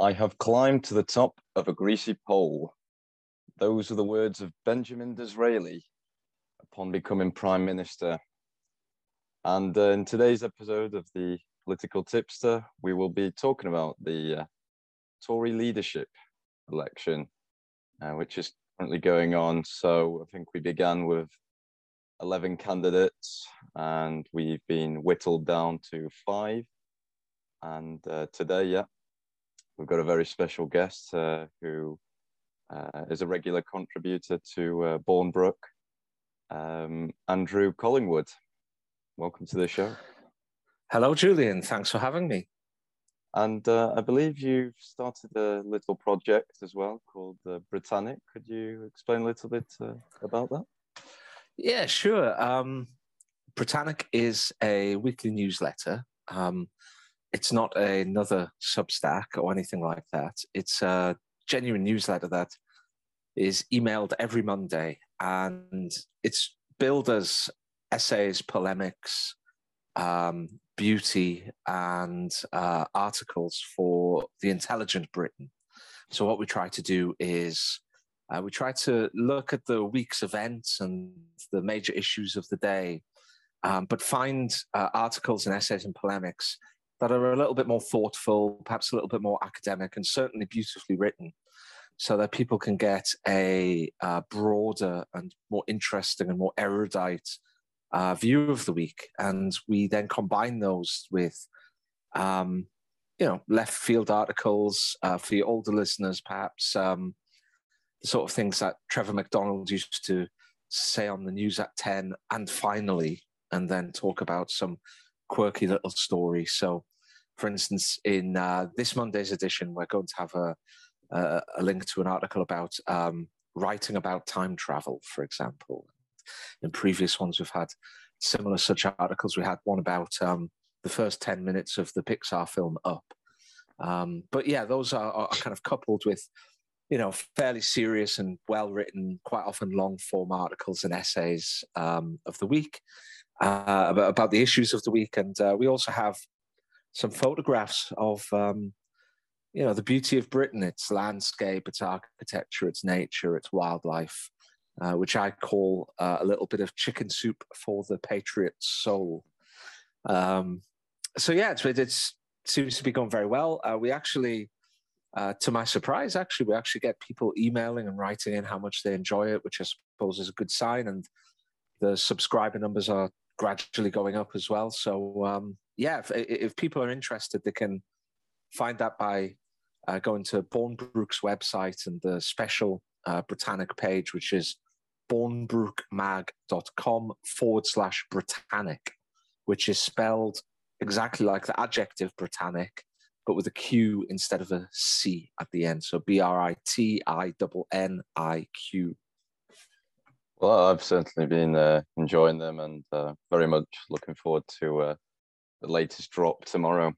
I have climbed to the top of a greasy pole. Those are the words of Benjamin Disraeli upon becoming Prime Minister. And uh, in today's episode of the Political Tipster, we will be talking about the uh, Tory leadership election, uh, which is currently going on. So I think we began with 11 candidates and we've been whittled down to five. And uh, today, yeah, we've got a very special guest uh, who uh, is a regular contributor to uh, Bournebrook, um, Andrew Collingwood. Welcome to the show. Hello, Julien. Thanks for having me. And uh, I believe you've started a little project as well called uh, Britannic. Could you explain a little bit uh, about that? Yeah, sure. Um, Britannic is a weekly newsletter. Um, it's not another Substack or anything like that. It's a genuine newsletter that is emailed every Monday, and it's billed as essays, polemics, um, beauty, and uh, articles for the intelligent Briton. So what we try to do is uh, we try to look at the week's events and the major issues of the day, um, but find uh, articles and essays and polemics that are a little bit more thoughtful, perhaps a little bit more academic, and certainly beautifully written, so that people can get a uh, broader and more interesting and more erudite uh, view of the week. And we then combine those with, um, you know, left field articles uh, for your older listeners, perhaps um, the sort of things that Trevor McDonald used to say on the news at 10, and finally, and then talk about some quirky little story. So, for instance, in uh, this Monday's edition, we're going to have a, a, link to an article about um, writing about time travel, for example. In previous ones, we've had similar such articles. We had one about um, the first 10 minutes of the Pixar film Up. Um, but yeah, those are, are, kind of coupled with, you know, fairly serious and well written, quite often long form articles and essays um, of the week uh, about, about, the issues of the week. And uh, we also have some photographs of, um, you know, the beauty of Britain, its landscape, its architecture, its nature, its wildlife, uh, which I call uh, a little bit of chicken soup for the patriot soul. Um, so yeah, it's, it seems to be going very well. Uh, we actually, uh, to my surprise, actually, we actually get people emailing and writing in how much they enjoy it, which I suppose is a good sign. And the subscriber numbers are gradually going up as well. So um, yeah, if, if, people are interested, they can find that by uh, going to Bournebrook's website and the special uh, Britannic page, which is bournebrookmag.com forward slash Britannic, which is spelled exactly like the adjective Britannic, but with a Q instead of a C at the end. So B R I T I N I Q. Well, I've certainly been uh, enjoying them and uh, very much looking forward to uh, the latest drop tomorrow.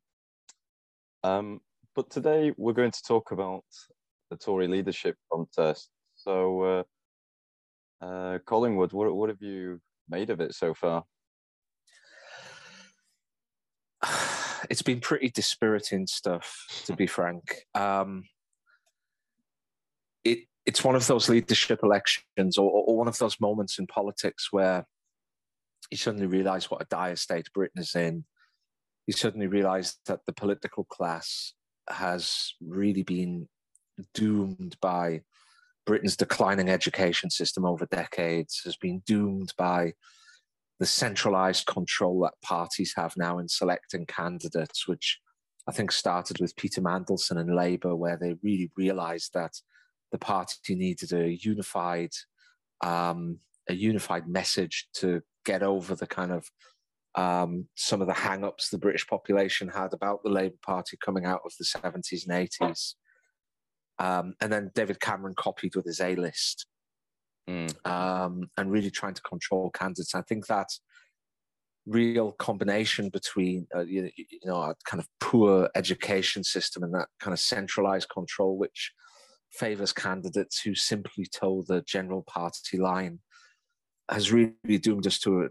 Um, but today we're going to talk about the Tory leadership contest. So, uh, uh, Collingwood, what, what have you made of it so far? It's been pretty dispiriting stuff, to be frank. Um, it it's one of those leadership elections or, or one of those moments in politics where you suddenly realize what a dire state Britain is in. You suddenly realize that the political class has really been doomed by Britain's declining education system over decades, has been doomed by the centralized control that parties have now in selecting candidates, which I think started with Peter Mandelson and Labour, where they really realized that the party needed a unified um, a unified message to get over the kind of um, some of the hang-ups the British population had about the Labour Party coming out of the 70s and 80s. Um, and then David Cameron copied with his A list mm. um, and really trying to control candidates. I think that real combination between uh, you, you, know a kind of poor education system and that kind of centralized control, which favors candidates who simply toe the general party line has really doomed us to a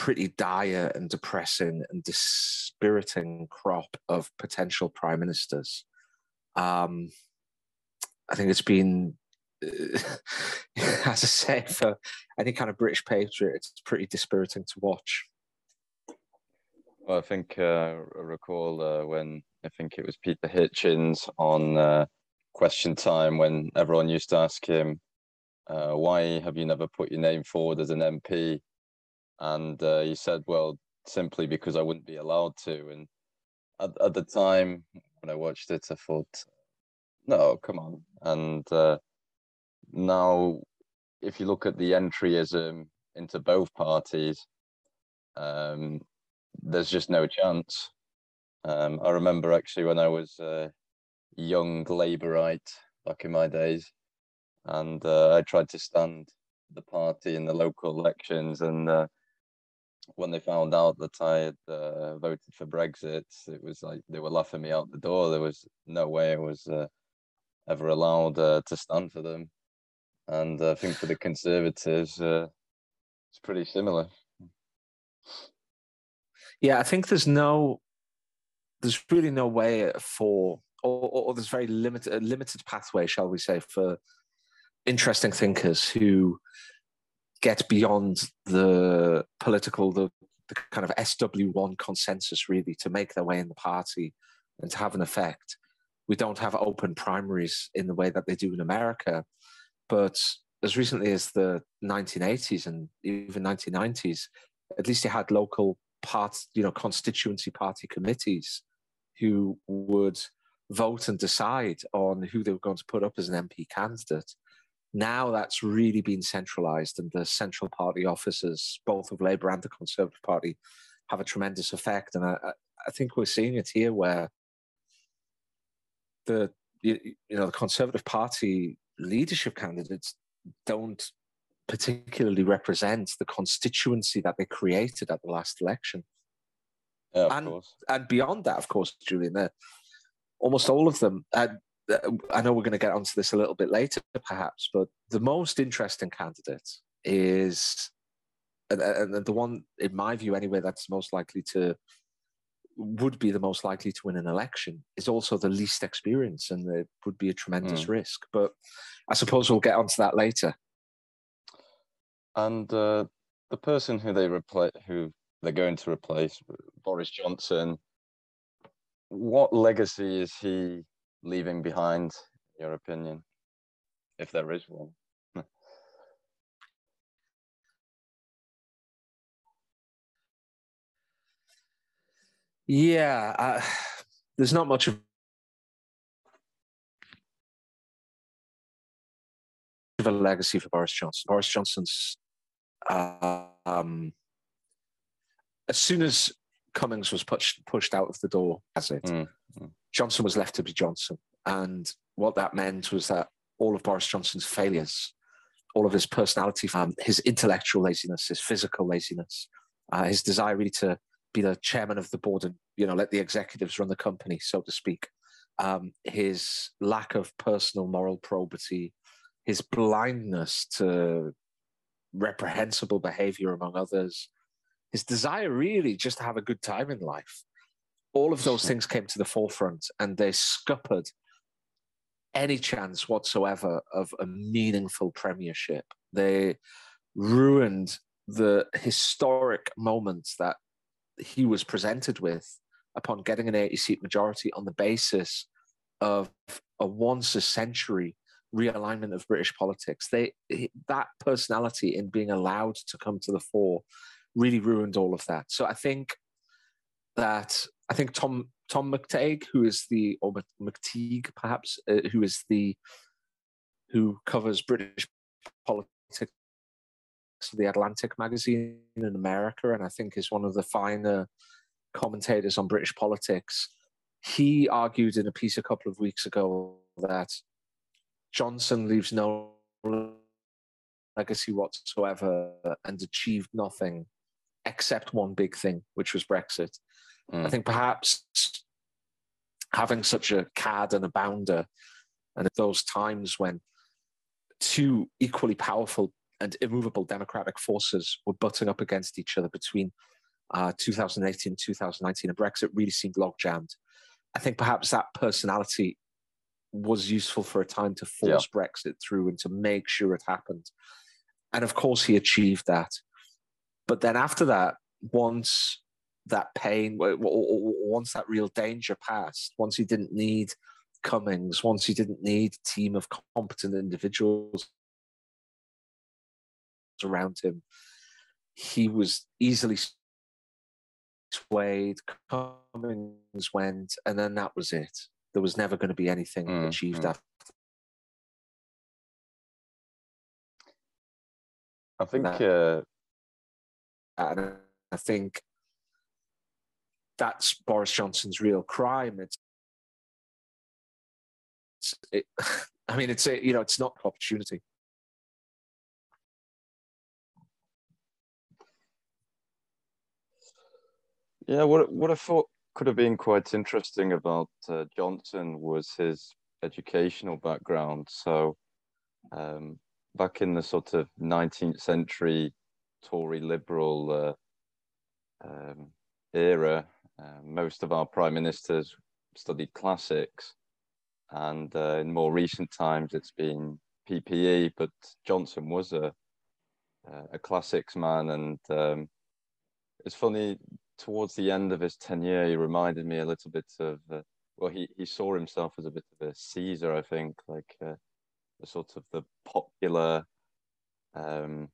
pretty dire and depressing and dispiriting crop of potential prime ministers. Um, I think it's been, uh, as I say, for any kind of British patriot, it's pretty dispiriting to watch. Well, I think uh, I recall uh, when I think it was Peter Hitchens on uh, Question Time when everyone used to ask him, uh, "Why have you never put your name forward as an MP?" And uh, he said, "Well, simply because I wouldn't be allowed to." And at, at the time when I watched it, I thought, "No, come on!" And uh, now, if you look at the entryism into both parties, um, there's just no chance. Um, I remember actually when I was a young Labourite back in my days, and uh, I tried to stand the party in the local elections, and uh, when they found out that I had uh, voted for Brexit, it was like they were laughing me out the door. There was no way I was uh, ever allowed uh, to stand for them, and I think for the Conservatives, uh, it's pretty similar. Yeah, I think there's no, there's really no way for, or, or there's very limited, limited pathway, shall we say, for interesting thinkers who get beyond the political, the, the kind of SW1 consensus, really, to make their way in the party and to have an effect. We don't have open primaries in the way that they do in America, but as recently as the 1980s and even 1990s, at least you had local parts, you know, constituency party committees who would vote and decide on who they were going to put up as an MP candidate. Now that's really been centralised, and the central party offices, both of Labour and the Conservative Party, have a tremendous effect. And I, I think we're seeing it here where the you, you know the Conservative Party leadership candidates don't particularly represent the constituency that they created at the last election. Yeah, of and, course. And beyond that, of course, Julien, uh, almost all of them. And I know we're going to get onto this a little bit later, perhaps, but the most interesting candidate is, and, and the one, in my view, anyway, that's most likely to would be the most likely to win an election is also the least experienced and it would be a tremendous mm. risk. But I suppose we'll get onto that later. And uh, the person who they replace, who they're going to replace, Boris Johnson, what legacy is he leaving behind, in your opinion, if there is one? yeah, uh, there's not much of a legacy for Boris Johnson. Boris Johnson's um, as soon as Cummings was pushed pushed out of the door, as it, mm. Johnson was left to be Johnson, and what that meant was that all of Boris Johnson's failures, all of his personality, um, his intellectual laziness, his physical laziness, uh, his desire really to be the chairman of the board and you know let the executives run the company, so to speak, um, his lack of personal moral probity, his blindness to reprehensible behavior among others, his desire really just to have a good time in life. All of those things came to the forefront and they scuppered any chance whatsoever of a meaningful premiership. They ruined the historic moments that he was presented with upon getting an 80 seat majority on the basis of a once a century realignment of British politics. They that personality in being allowed to come to the fore really ruined all of that. So I think that I think Tom Tom McTague, who is the or McTeague perhaps, uh, who is the who covers British politics for the Atlantic magazine in America, and I think is one of the finer commentators on British politics. He argued in a piece a couple of weeks ago that Johnson leaves no legacy whatsoever and achieved nothing except one big thing, which was Brexit. Mm. I think perhaps having such a cad and a bounder, and at those times when two equally powerful and immovable democratic forces were butting up against each other between uh, 2018 and 2019, and Brexit really seemed log jammed. I think perhaps that personality was useful for a time to force yeah. Brexit through and to make sure it happened. And of course, he achieved that. But then after that, once that pain, once that real danger passed, once he didn't need Cummings, once he didn't need a team of competent individuals around him, he was easily swayed. Cummings went, and then that was it. There was never going to be anything mm, achieved mm. after. I think, uh... and I think that's Boris Johnson's real crime. It's, it, I mean, it's a, you know, it's not opportunity. Yeah, what what I thought could have been quite interesting about uh, Johnson was his educational background. So, um, back in the sort of 19th century Tory liberal uh, um, era, uh, most of our prime ministers studied classics, and uh, in more recent times it's been PPE. But Johnson was a a classics man, and um, it's funny towards the end of his tenure, he reminded me a little bit of. Uh, well, he, he saw himself as a bit of a Caesar, I think, like uh, a sort of the popular, um,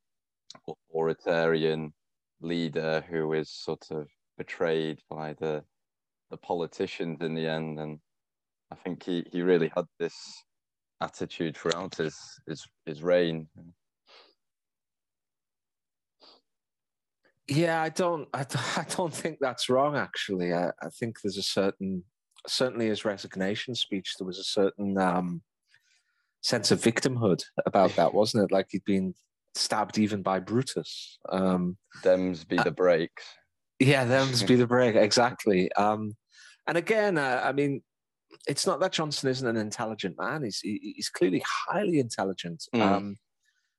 authoritarian leader who is sort of betrayed by the the politicians in the end. And I think he, he really had this attitude throughout his his, his reign. Yeah, I don't, I, I don't think that's wrong. Actually, I, I think there's a certain, certainly his resignation speech, there was a certain um, sense of victimhood about that, wasn't it? Like he'd been stabbed even by Brutus. Um, Them's be the breaks. Yeah, them's be the break exactly. Um, and again, uh, I mean, it's not that Johnson isn't an intelligent man. He's he's clearly highly intelligent. Mm. Um,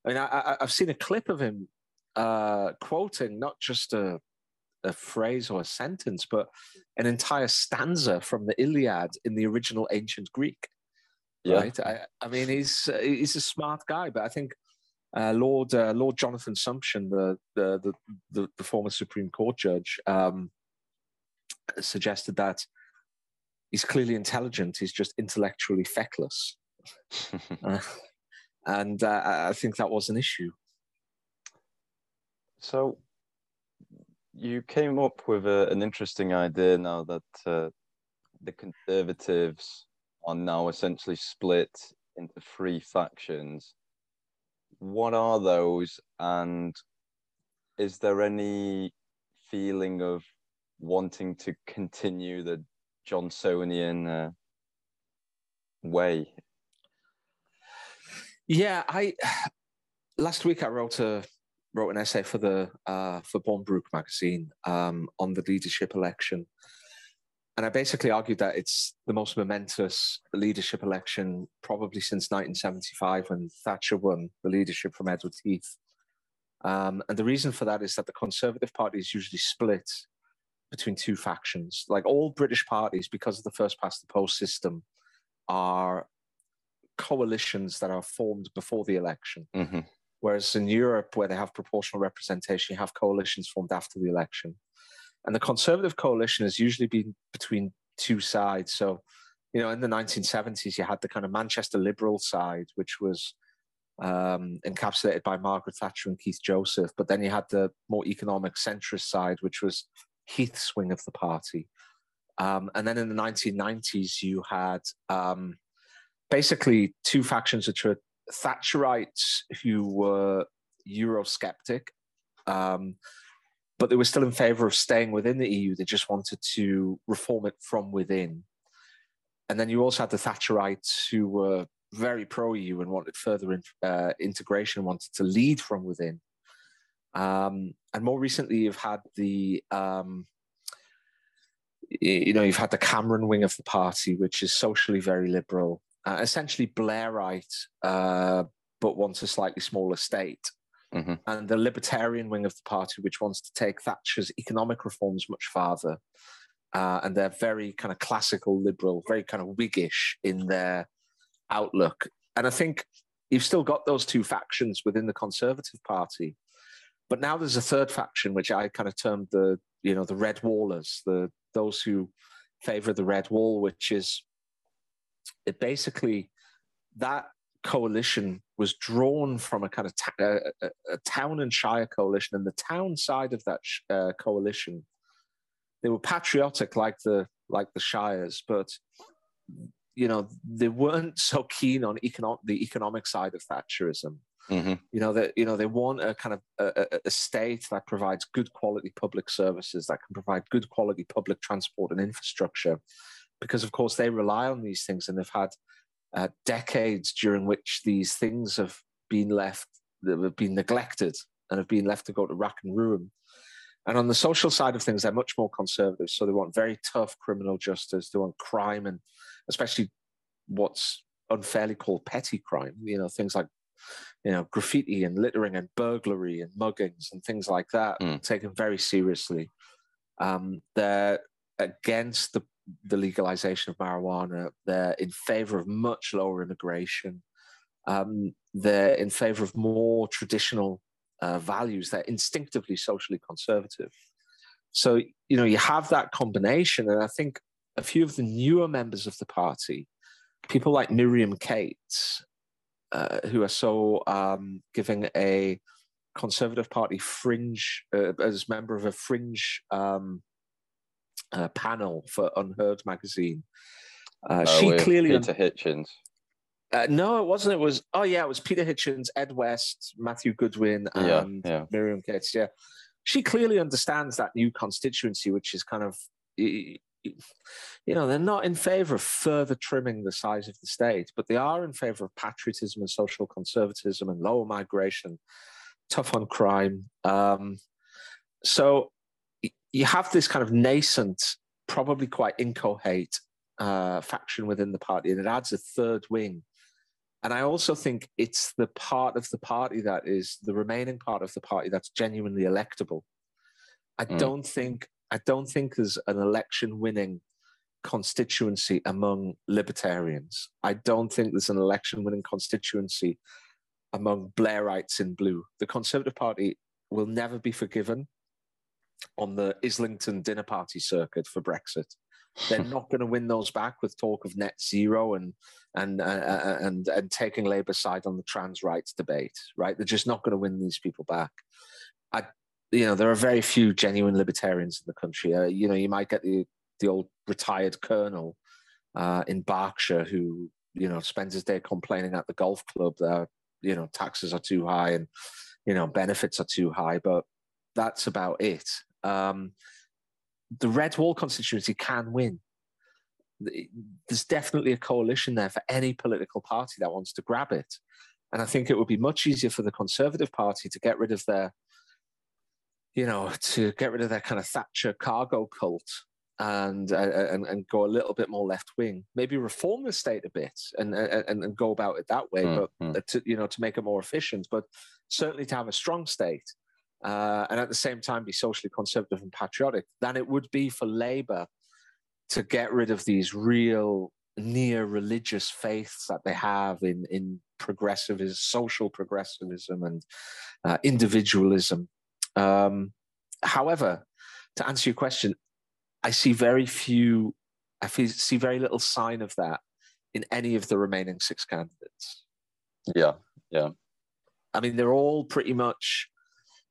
I mean, I, have seen a clip of him uh, quoting not just a, a phrase or a sentence, but an entire stanza from the Iliad in the original ancient Greek. Yeah. Right. I, I mean, he's he's a smart guy, but I think uh, Lord uh, Lord Jonathan Sumption, the, the the, the former Supreme Court judge, um, suggested that he's clearly intelligent. He's just intellectually feckless, uh, and uh, I think that was an issue. So you came up with a, an interesting idea now that uh, the conservatives are now essentially split into three factions. What are those, and is there any feeling of wanting to continue the Johnsonian uh, way? Yeah, I last week I wrote a wrote an essay for the uh, for Bournebrook magazine um, on the leadership election, and I basically argued that it's the most momentous leadership election probably since 1975 when Thatcher won the leadership from Edward Heath. Um, and the reason for that is that the Conservative Party is usually split between two factions. Like all British parties, because of the first past the post system, are coalitions that are formed before the election. Mm-hmm. Whereas in Europe, where they have proportional representation, you have coalitions formed after the election. And the Conservative coalition has usually been between two sides. So, you know, in the 1970s, you had the kind of Manchester Liberal side, which was um, encapsulated by Margaret Thatcher and Keith Joseph. But then you had the more economic centrist side, which was Heath's wing of the party. Um, and then in the 1990s, you had um, basically two factions which were Thatcherites who were Eurosceptic, um, but they were still in favour of staying within the EU. They just wanted to reform it from within. And then you also had the Thatcherites who were very pro EU and wanted further in, uh, integration, wanted to lead from within. Um, and more recently, you've had the um, you know you've had the Cameron wing of the party, which is socially very liberal, uh, essentially Blairite, uh, but wants a slightly smaller state. Mm-hmm. And the libertarian wing of the party, which wants to take Thatcher's economic reforms much farther. Uh, and they're very kind of classical liberal, very kind of Whiggish in their outlook. And I think you've still got those two factions within the Conservative Party, but now there's a third faction, which I kind of termed the you know the red wallers, the those who favour the red wall, which is it basically that coalition was drawn from a kind of ta- a, a, a, town and shire coalition, and the town side of that sh- uh, coalition, they were patriotic like the like the shires, but you know they weren't so keen on economic the economic side of Thatcherism. Mm-hmm. You know that you know they want a kind of a, a, state that provides good quality public services that can provide good quality public transport and infrastructure, because of course they rely on these things and they've had uh, decades during which these things have been left, that have been neglected and have been left to go to rack and ruin. And on the social side of things, they're much more conservative. So they want very tough criminal justice. They want crime and especially what's unfairly called petty crime, you know, things like, you know, graffiti and littering and burglary and muggings and things like that, mm. taken very seriously. Um, they're against the the legalization of marijuana. They're in favor of much lower immigration. Um, they're in favor of more traditional uh, values. They're instinctively socially conservative. So, you know, you have that combination. And I think a few of the newer members of the party, people like Miriam Cates, uh, who are so um, giving a Conservative Party fringe, uh, as member of a fringe um, uh, panel for UnHerd magazine. Uh, oh, she clearly Peter Hitchens. Uh, no, it wasn't. It was oh yeah, it was Peter Hitchens, Ed West, Matthew Goodwin, and yeah, yeah. Miriam Cates. Yeah, she clearly understands that new constituency, which is kind of you know they're not in favor of further trimming the size of the state, but they are in favor of patriotism and social conservatism and lower migration, tough on crime. Um, so you have this kind of nascent, probably quite incoherent uh, faction within the party, and it adds a third wing. And I also think it's the part of the party that is the remaining part of the party that's genuinely electable. I mm. don't think I don't think there's an election winning constituency among libertarians. I don't think there's an election winning constituency among Blairites in blue. The Conservative Party will never be forgiven on the Islington dinner party circuit for Brexit. They're not going to win those back with talk of net zero and and uh, uh, and and taking Labour's side on the trans rights debate. Right? They're just not going to win these people back. I, you know, there are very few genuine libertarians in the country. Uh, you know, you might get the the old retired colonel uh, in Berkshire who you know spends his day complaining at the golf club that you know taxes are too high and you know benefits are too high, but that's about it. Um, the Red Wall constituency can win. There's definitely a coalition there for any political party that wants to grab it. And I think it would be much easier for the Conservative Party to get rid of their, you know, to get rid of their kind of Thatcher cargo cult and uh, and, and go a little bit more left wing. Maybe reform the state a bit and and, and go about it that way, mm-hmm. but to, you know, to make it more efficient. But certainly to have a strong state uh, and at the same time be socially conservative and patriotic than it would be for Labour to get rid of these real near religious faiths that they have in in progressivism, social progressivism, and uh, individualism. Um, however, to answer your question, I see very few. I see very little sign of that in any of the remaining six candidates. Yeah, yeah. I mean, they're all pretty much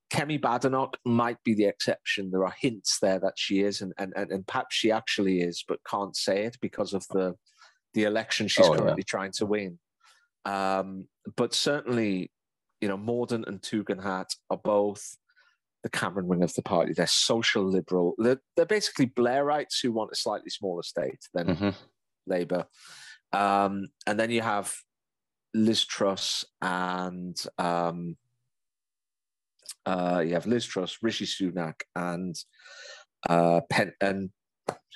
Kemi Badenoch might be the exception. There are hints there that she is, and, and, and perhaps she actually is, but can't say it because of the the election she's oh, currently yeah. trying to win. Um, but certainly, you know, Mordaunt and Tugendhat are both the Cameron wing of the party. They're social liberal. They're, they're basically Blairites who want a slightly smaller state than mm-hmm. Labour. Um, and then you have Liz Truss and um, uh, you have Liz Truss, Rishi Sunak, and uh, Pen and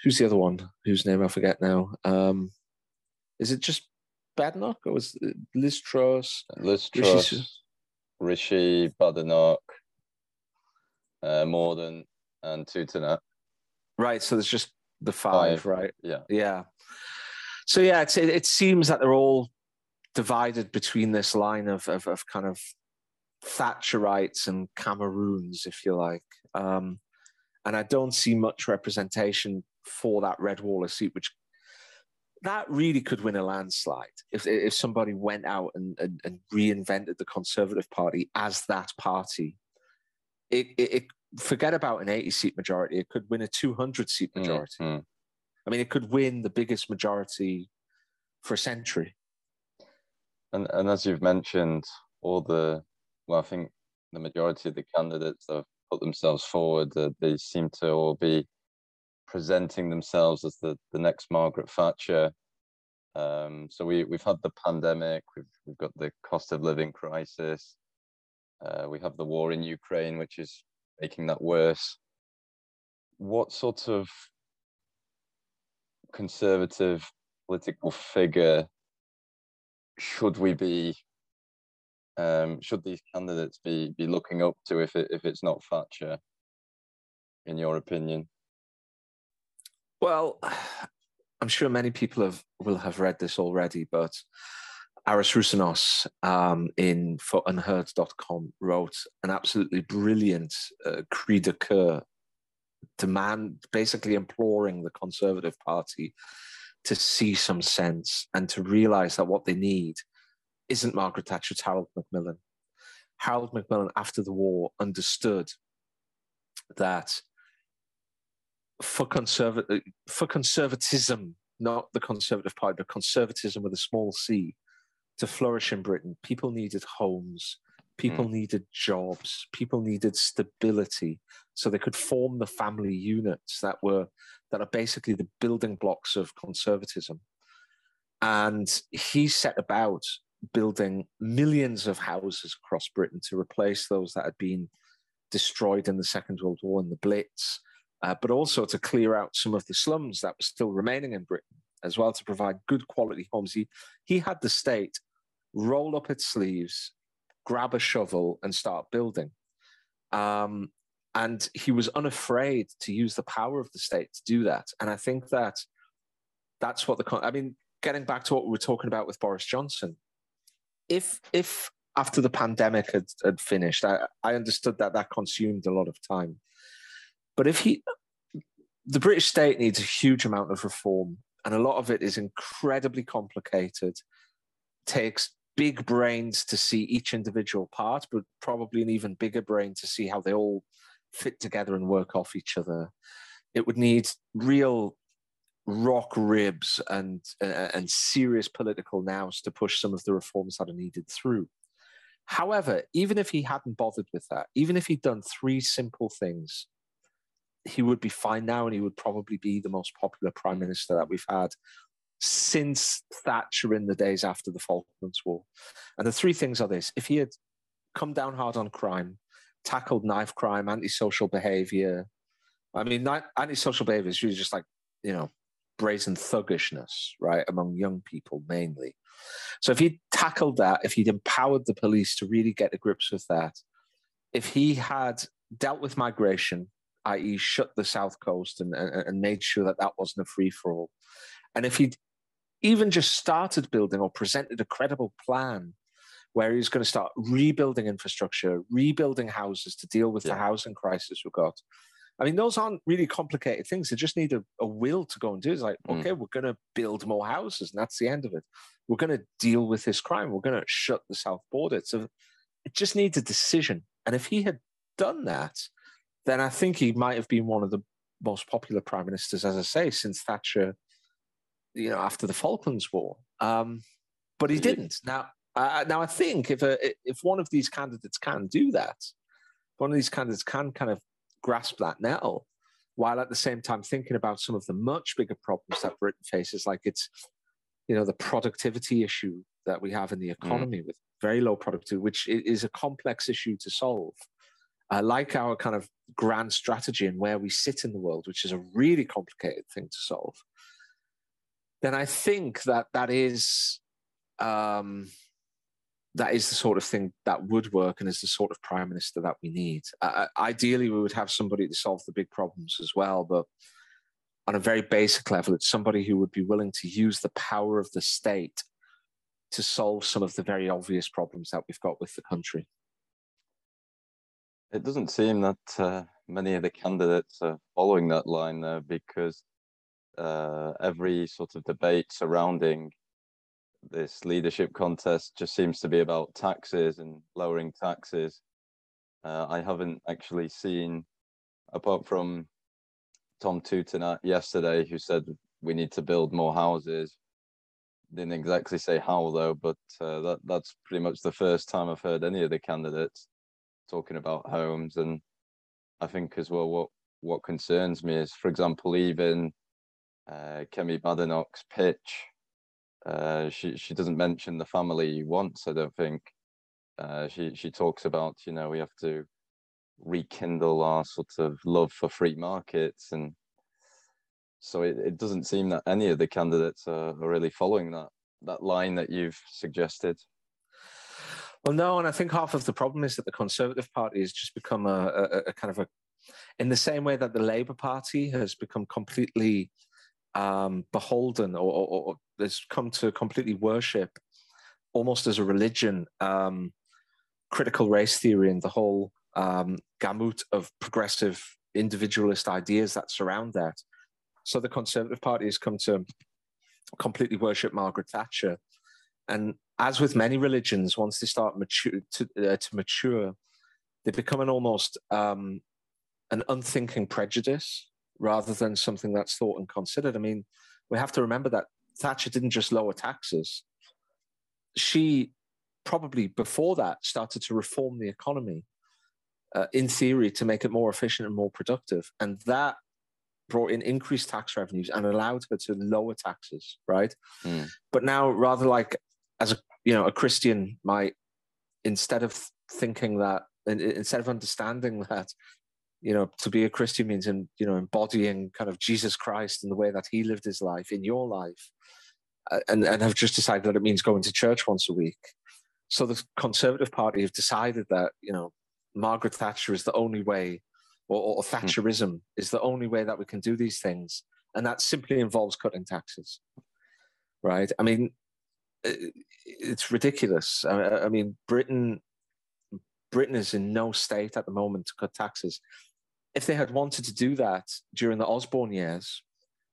who's the other one whose name I forget now? Um, is it just Badenoch or was it Liz Truss? Liz Truss, Rishi, Rishi Badenoch, uh, Mordaunt, and Tugendhat. Right. So there's just the five, five, right? Yeah. Yeah. So yeah, it, it seems that they're all divided between this line of, of, of kind of Thatcherites and Cameroons, if you like. Um, and I don't see much representation for that red wall of seat, which that really could win a landslide if if somebody went out and, and, and reinvented the Conservative Party as that party. It, it, it, forget about an 80 seat majority. It could win a 200 seat mm, majority. Mm-hmm. I mean, it could win the biggest majority for a century. And and as you've mentioned, all the well, I think the majority of the candidates that have put themselves forward, uh, they seem to all be presenting themselves as the, the next Margaret Thatcher. Um, so we, we've had the pandemic, we've, we've got the cost of living crisis, uh, we have the war in Ukraine, which is making that worse. What sort of conservative political figure should we be um, should these candidates be be looking up to if it if it's not Thatcher, in your opinion? Well, I'm sure many people have will have read this already, but Aris Roussinos um, in for unherd.com wrote an absolutely brilliant uh, cri de coeur demand, basically imploring the Conservative Party to see some sense and to realize that what they need isn't Margaret Thatcher, it's Harold Macmillan. Harold Macmillan, after the war, understood that for, conserva- for conservatism, not the Conservative Party, but conservatism with a small c, to flourish in Britain, people needed homes, people mm. needed jobs, people needed stability, so they could form the family units that were that are basically the building blocks of conservatism. And he set about building millions of houses across Britain to replace those that had been destroyed in the Second World War and the Blitz, uh, but also to clear out some of the slums that were still remaining in Britain, as well to provide good quality homes. He, he had the state roll up its sleeves, grab a shovel, and start building. Um, and he was unafraid to use the power of the state to do that. And I think that that's what the, I mean, getting back to what we were talking about with Boris Johnson, if if after the pandemic had, had finished, I, I understood that that consumed a lot of time. But if he, the British state needs a huge amount of reform, and a lot of it is incredibly complicated, takes big brains to see each individual part, but probably an even bigger brain to see how they all fit together and work off each other. It would need real rock ribs and uh, and serious political nous to push some of the reforms that are needed through. However, even if he hadn't bothered with that, even if he'd done three simple things, he would be fine now, and he would probably be the most popular prime minister that we've had since Thatcher in the days after the Falklands War. And the three things are this: if he had come down hard on crime, tackled knife crime, antisocial behavior. I mean, antisocial behavior is really just like you know brazen thuggishness, right, among young people mainly. So if he'd tackled that, if he'd empowered the police to really get to grips with that, if he had dealt with migration, i.e., shut the south coast and, and, and made sure that that wasn't a free for all, and if he'd even just started building or presented a credible plan where he's going to start rebuilding infrastructure, rebuilding houses to deal with yeah. the housing crisis we've got, I mean, those aren't really complicated things. They just need a, a will to go and do. it. It's like, mm. okay, we're going to build more houses, and that's the end of it. We're going to deal with this crime. We're going to shut the south border. So it just needs a decision. And if he had done that, then I think he might have been one of the most popular prime ministers, as I say, since Thatcher. You know, after the Falklands War, um, but he didn't. Now, uh, now I think if a, if one of these candidates can do that, one of these candidates can kind of grasp that now, while at the same time thinking about some of the much bigger problems that Britain faces, like it's, you know, the productivity issue that we have in the mm. economy mm. with very low productivity, which is a complex issue to solve. Uh, like our kind of grand strategy and where we sit in the world, which is a really complicated thing to solve, then I think that that is um, that is the sort of thing that would work and is the sort of prime minister that we need. Uh, ideally, we would have somebody to solve the big problems as well, but on a very basic level, it's somebody who would be willing to use the power of the state to solve some of the very obvious problems that we've got with the country. It doesn't seem that uh, many of the candidates are following that line there because uh, every sort of debate surrounding this leadership contest just seems to be about taxes and lowering taxes. Uh, I haven't actually seen, apart from Tom Tugendhat yesterday, who said we need to build more houses. Didn't exactly say how though, but uh, that that's pretty much the first time I've heard any of the candidates talking about homes. And I think as well, what what concerns me is, for example, even uh, Kemi Badenoch's pitch. Uh, she she doesn't mention the family once. I don't think. Uh, she she talks about you know we have to rekindle our sort of love for free markets and so it, it doesn't seem that any of the candidates are, are really following that that line that you've suggested. Well, no, and I think half of the problem is that the Conservative Party has just become a, a, a kind of a, in the same way that the Labour Party has become completely um, beholden or, or, or, has come to completely worship, almost as a religion, um, critical race theory and the whole um, gamut of progressive individualist ideas that surround that. So the Conservative Party has come to completely worship Margaret Thatcher. And as with many religions, once they start mature, to, uh, to mature, they become an almost um, an unthinking prejudice rather than something that's thought and considered. I mean, we have to remember that Thatcher didn't just lower taxes. She probably before that started to reform the economy uh, in theory to make it more efficient and more productive. And that brought in increased tax revenues and allowed her to lower taxes, right? Mm. But now, rather like as a you know a Christian might, instead of thinking that, instead of understanding that, you know, to be a Christian means in you know embodying kind of Jesus Christ in the way that He lived His life in your life, uh, and and have just decided that it means going to church once a week. So the Conservative Party have decided that you know Margaret Thatcher is the only way or, or hmm. Thatcherism mm. is the only way that we can do these things. And that simply involves cutting taxes, right? I mean, it's ridiculous. I, I mean, Britain, Britain is in no state at the moment to cut taxes. If they had wanted to do that during the Osborne years,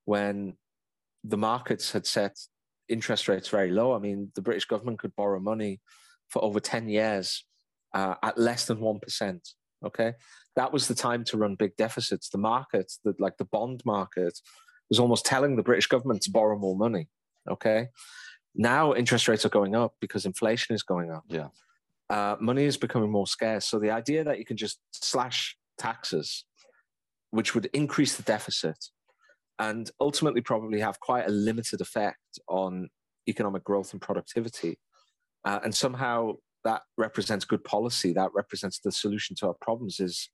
when the markets had set interest rates very low, I mean, the British government could borrow money for over 10 years uh, at less than 1%. Okay that was the time to run big deficits. The market, the, like the bond market, was almost telling the British government to borrow more money. Okay. Now interest rates are going up because inflation is going up. Yeah. Uh, money is becoming more scarce. So the idea that you can just slash taxes, which would increase the deficit and ultimately probably have quite a limited effect on economic growth and productivity, uh, and somehow that represents good policy, that represents the solution to our problems, is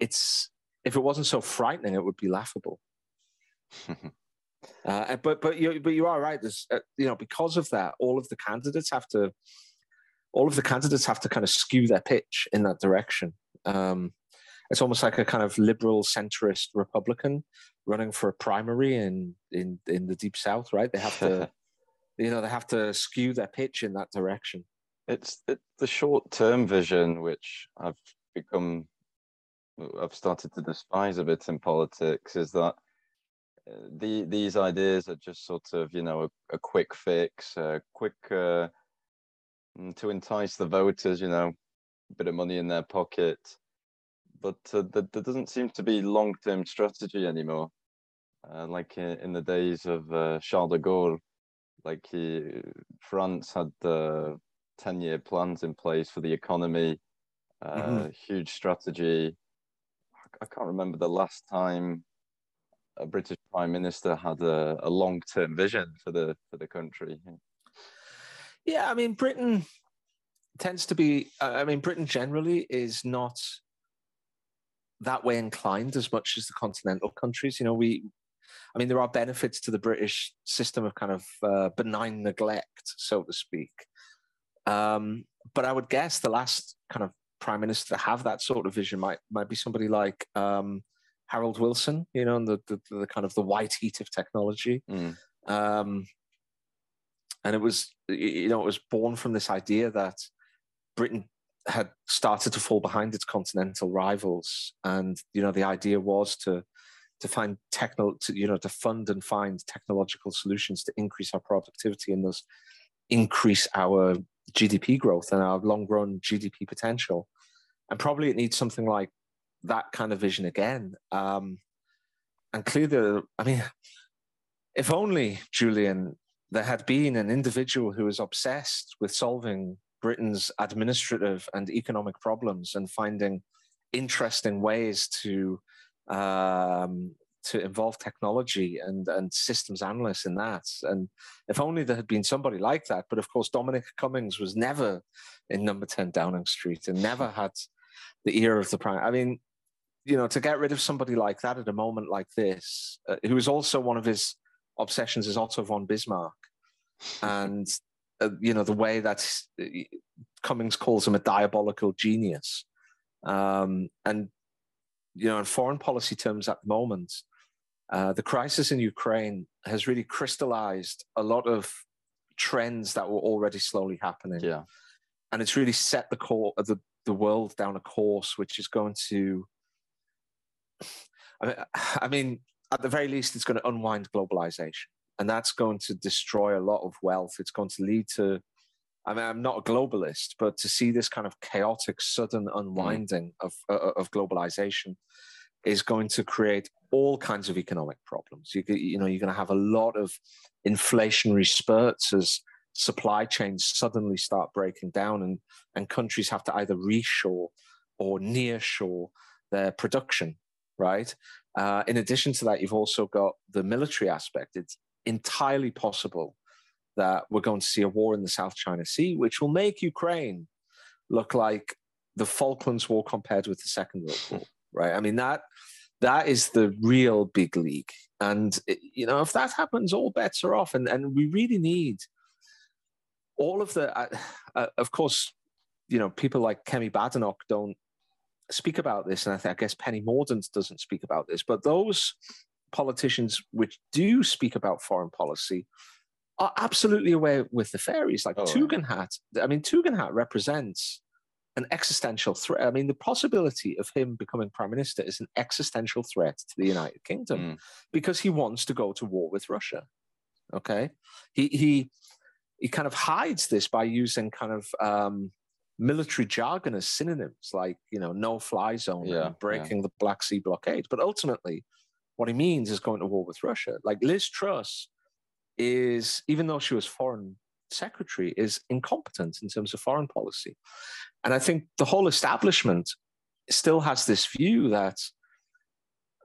it's if it wasn't so frightening, it would be laughable. uh, but but you but you are right. There's uh, you know because of that, all of the candidates have to all of the candidates have to kind of skew their pitch in that direction. Um, it's almost like a kind of liberal centrist Republican running for a primary in in in the deep south, right? They have to you know they have to skew their pitch in that direction. It's it, the short term vision which I've become I've started to despise a bit in politics is that uh, the these ideas are just sort of you know a, a quick fix, a quick uh, mm, to entice the voters, you know, a bit of money in their pocket, but uh, there, there, doesn't seem to be long term strategy anymore. Uh, like in, in, the days of uh, Charles de Gaulle, like he, France had the ten year plans in place for the economy, mm-hmm. huge strategy I can't remember the last time a British Prime Minister had a, a long term vision for the for the country. Yeah, I mean Britain tends to be. I mean Britain generally is not that way inclined as much as the continental countries. You know, we. I mean, there are benefits to the British system of kind of uh, benign neglect, so to speak. Um, but I would guess the last kind of prime minister to have that sort of vision might might be somebody like um, Harold Wilson, you know, and the, the, the kind of the white heat of technology. Mm. Um, and it was you know it was born from this idea that Britain had started to fall behind its continental rivals, and you know the idea was to to find techno to you know to fund and find technological solutions to increase our productivity and thus increase our GDP growth and our long run GDP potential. And probably it needs something like that kind of vision again. Um, and clearly, I mean, if only Julien, there had been an individual who was obsessed with solving Britain's administrative and economic problems and finding interesting ways to um, to involve technology and and systems analysts in that. And if only there had been somebody like that. But of course, Dominic Cummings was never in Number Ten Downing Street and never had the ear of the prime. I mean, you know, to get rid of somebody like that at a moment like this, uh, who is also one of his obsessions is Otto von Bismarck, and uh, you know the way that uh, Cummings calls him a diabolical genius, um, and you know in foreign policy terms at the moment, uh, the crisis in Ukraine has really crystallized a lot of trends that were already slowly happening. Yeah, and it's really set the core of the the world down a course which is going to. I mean, I mean, at the very least, it's going to unwind globalization and that's going to destroy a lot of wealth. It's going to lead to, I mean, I'm not a globalist, but to see this kind of chaotic, sudden unwinding mm. of uh, of globalization is going to create all kinds of economic problems. You, you know, you're going to have a lot of inflationary spurts as supply chains suddenly start breaking down, and and countries have to either reshore or nearshore their production. Right. Uh, in addition to that, you've also got the military aspect. It's entirely possible that we're going to see a war in the South China Sea, which will make Ukraine look like the Falklands War compared with the Second World War, right? I mean that that is the real big league, and you know if that happens, all bets are off, and and we really need all of the. Uh, uh, of course, you know people like Kemi Badenoch don't speak about this, and I, I guess Penny Mordaunt doesn't speak about this, but those politicians which do speak about foreign policy are absolutely aware with the fairies. Like oh, Tugendhat, I mean, Tugendhat represents an existential threat. I mean, the possibility of him becoming prime minister is an existential threat to the United Kingdom mm. because he wants to go to war with Russia. Okay, he he he kind of hides this by using kind of um, military jargon as synonyms, like you know, no fly zone yeah, and breaking yeah. the Black Sea blockade. But ultimately, what he means is going to war with Russia. Like Liz Truss is, even though she was foreign secretary, is incompetent in terms of foreign policy. And I think the whole establishment still has this view that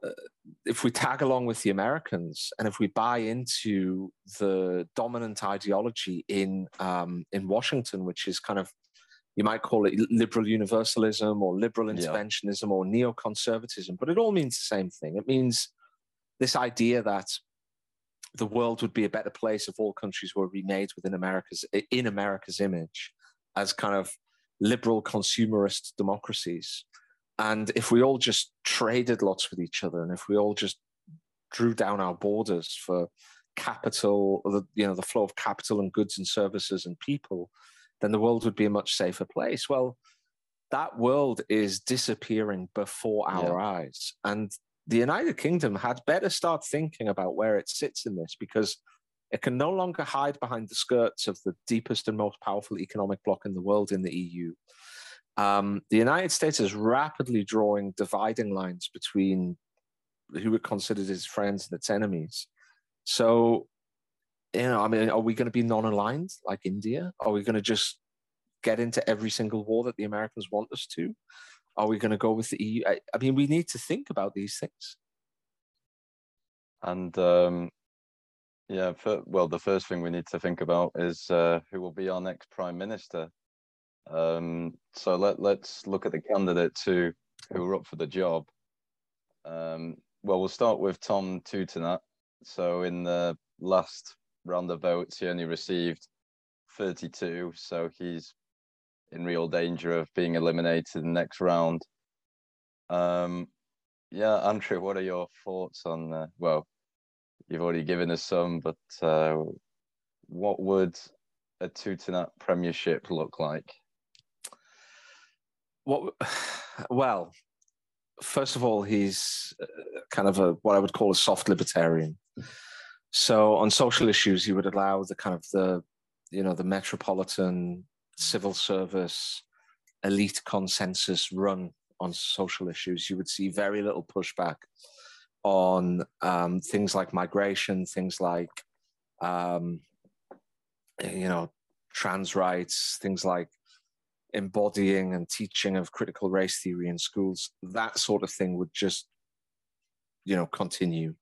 uh, if we tag along with the Americans and if we buy into the dominant ideology in um, in Washington, which is kind of you might call it liberal universalism or liberal interventionism yeah. or neoconservatism, but it all means the same thing. It means this idea that the world would be a better place if all countries were remade within America's in America's image as kind of liberal consumerist democracies. And if we all just traded lots with each other, and if we all just drew down our borders for capital, the you know the flow of capital and goods and services and people, then the world would be a much safer place. Well, that world is disappearing before our yeah. eyes, and the United Kingdom had better start thinking about where it sits in this because it can no longer hide behind the skirts of the deepest and most powerful economic bloc in the world in the EU. Um, the United States is rapidly drawing dividing lines between who it considers its friends and its enemies. So, you know, I mean, are we going to be non aligned like India? Are we going to just get into every single war that the Americans want us to? Are we going to go with the EU? I, I mean, we need to think about these things. And um, yeah, for, well, the first thing we need to think about is uh, who will be our next prime minister. Um, so let let's look at the candidates who who are up for the job. Um, well, we'll start with Tom Tugendhat. So in the last round of votes, he only received 32, so he's in real danger of being eliminated in the next round. Um, yeah, Andrew, what are your thoughts on? Uh, well, you've already given us some, but uh, what would a Tugendhat Premiership look like? What? Well, first of all, he's uh, kind of a what I would call a soft libertarian. So on social issues, he would allow the kind of the you know the metropolitan civil service elite consensus run on social issues. You would see very little pushback on um, things like migration, things like um, you know trans rights, things like embodying and teaching of critical race theory in schools, that sort of thing would just, you know, continue.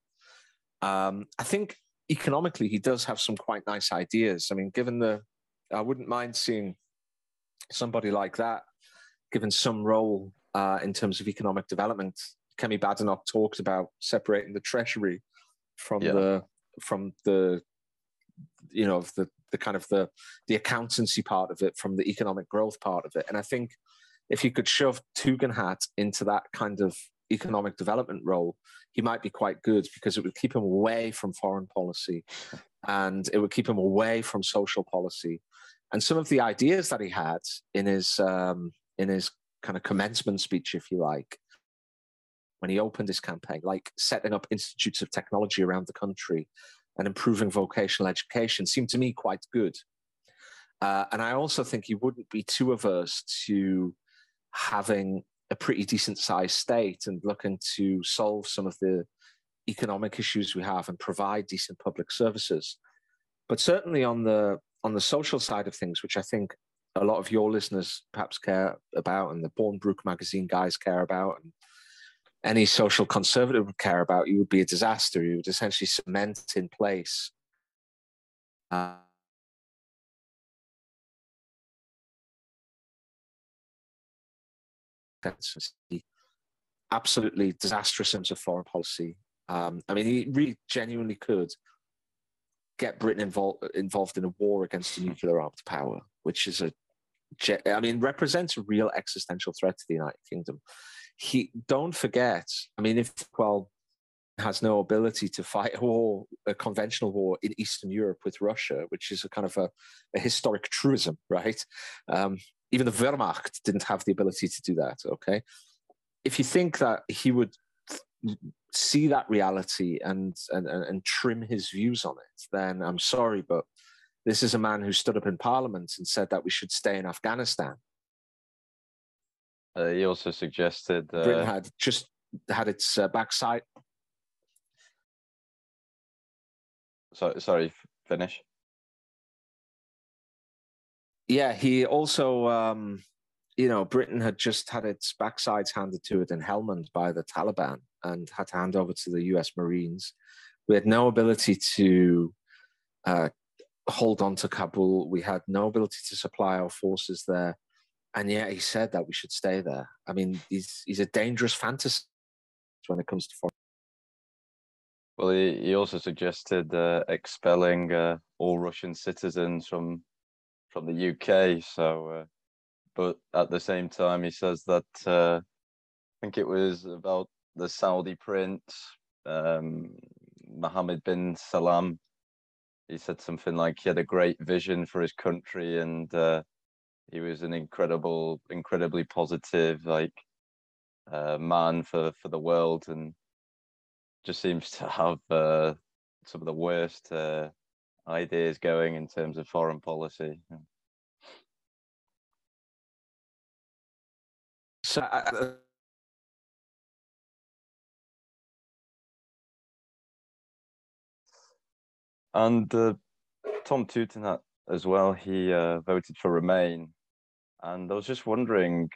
Um, I think economically, he does have some quite nice ideas. I mean, given the, I wouldn't mind seeing somebody like that given some role uh, in terms of economic development. Kemi Badenoch talked about separating the treasury from yeah. the from the you know the the kind of the the accountancy part of it from the economic growth part of it. And I think if you could shove Tugendhat into that kind of economic development role, he might be quite good because it would keep him away from foreign policy and it would keep him away from social policy. And some of the ideas that he had in his um, in his kind of commencement speech, if you like, when he opened his campaign, like setting up institutes of technology around the country and improving vocational education seemed to me quite good. Uh, and I also think he wouldn't be too averse to having a pretty decent sized state and looking to solve some of the economic issues we have and provide decent public services. But certainly on the on the social side of things, which I think a lot of your listeners perhaps care about, and the Bournebrook magazine guys care about, and any social conservative would care about, you would be a disaster. You would essentially cement in place. Uh, absolutely disastrous in terms of foreign policy. Um, I mean, he really genuinely could get Britain involved involved in a war against a nuclear armed power, which is a, I mean, represents a real existential threat to the United Kingdom he don't forget. I mean, if well has no ability to fight a war, a conventional war in Eastern Europe with Russia, which is a kind of a, a historic truism, right? Um, even the Wehrmacht didn't have the ability to do that. Okay, if you think that he would see that reality and and and trim his views on it, then I'm sorry, but this is a man who stood up in Parliament and said that we should stay in Afghanistan uh, he also suggested uh, Britain had just had its uh, backside. So, sorry, finish. Yeah, he also, um, you know, Britain had just had its backsides handed to it in Helmand by the Taliban and had to hand over to the US Marines. We had no ability to uh, hold on to Kabul. We had no ability to supply our forces there and yet he said that we should stay there. I mean, he's he's a dangerous fantasy when it comes to foreign. Well, he, he also suggested uh, expelling uh, all Russian citizens from from the UK. So, uh, but at the same time, he says that uh, I think it was about the Saudi prince um, Mohammed bin Salman. He said something like he had a great vision for his country and uh, he was an incredible, incredibly positive, like uh, man for for the world, and just seems to have uh, some of the worst uh, ideas going in terms of foreign policy. So. Uh, and uh, Tom Tugendhat as well, he uh, voted for Remain and I was just wondering,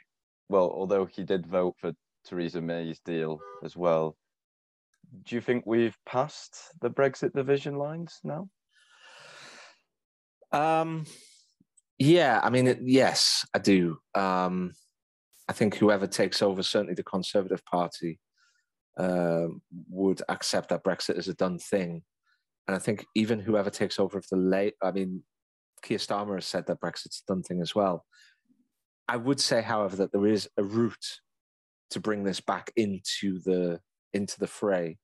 well, although he did vote for Theresa May's deal as well, do you think we've passed the Brexit division lines now? Um, yeah, I mean, yes, I do. Um, I think whoever takes over, certainly the Conservative Party, uh, would accept that Brexit is a done thing. And I think even whoever takes over of the late, I mean, Keir Starmer has said that Brexit's a done thing as well. I would say, however, that there is a route to bring this back into the into the fray,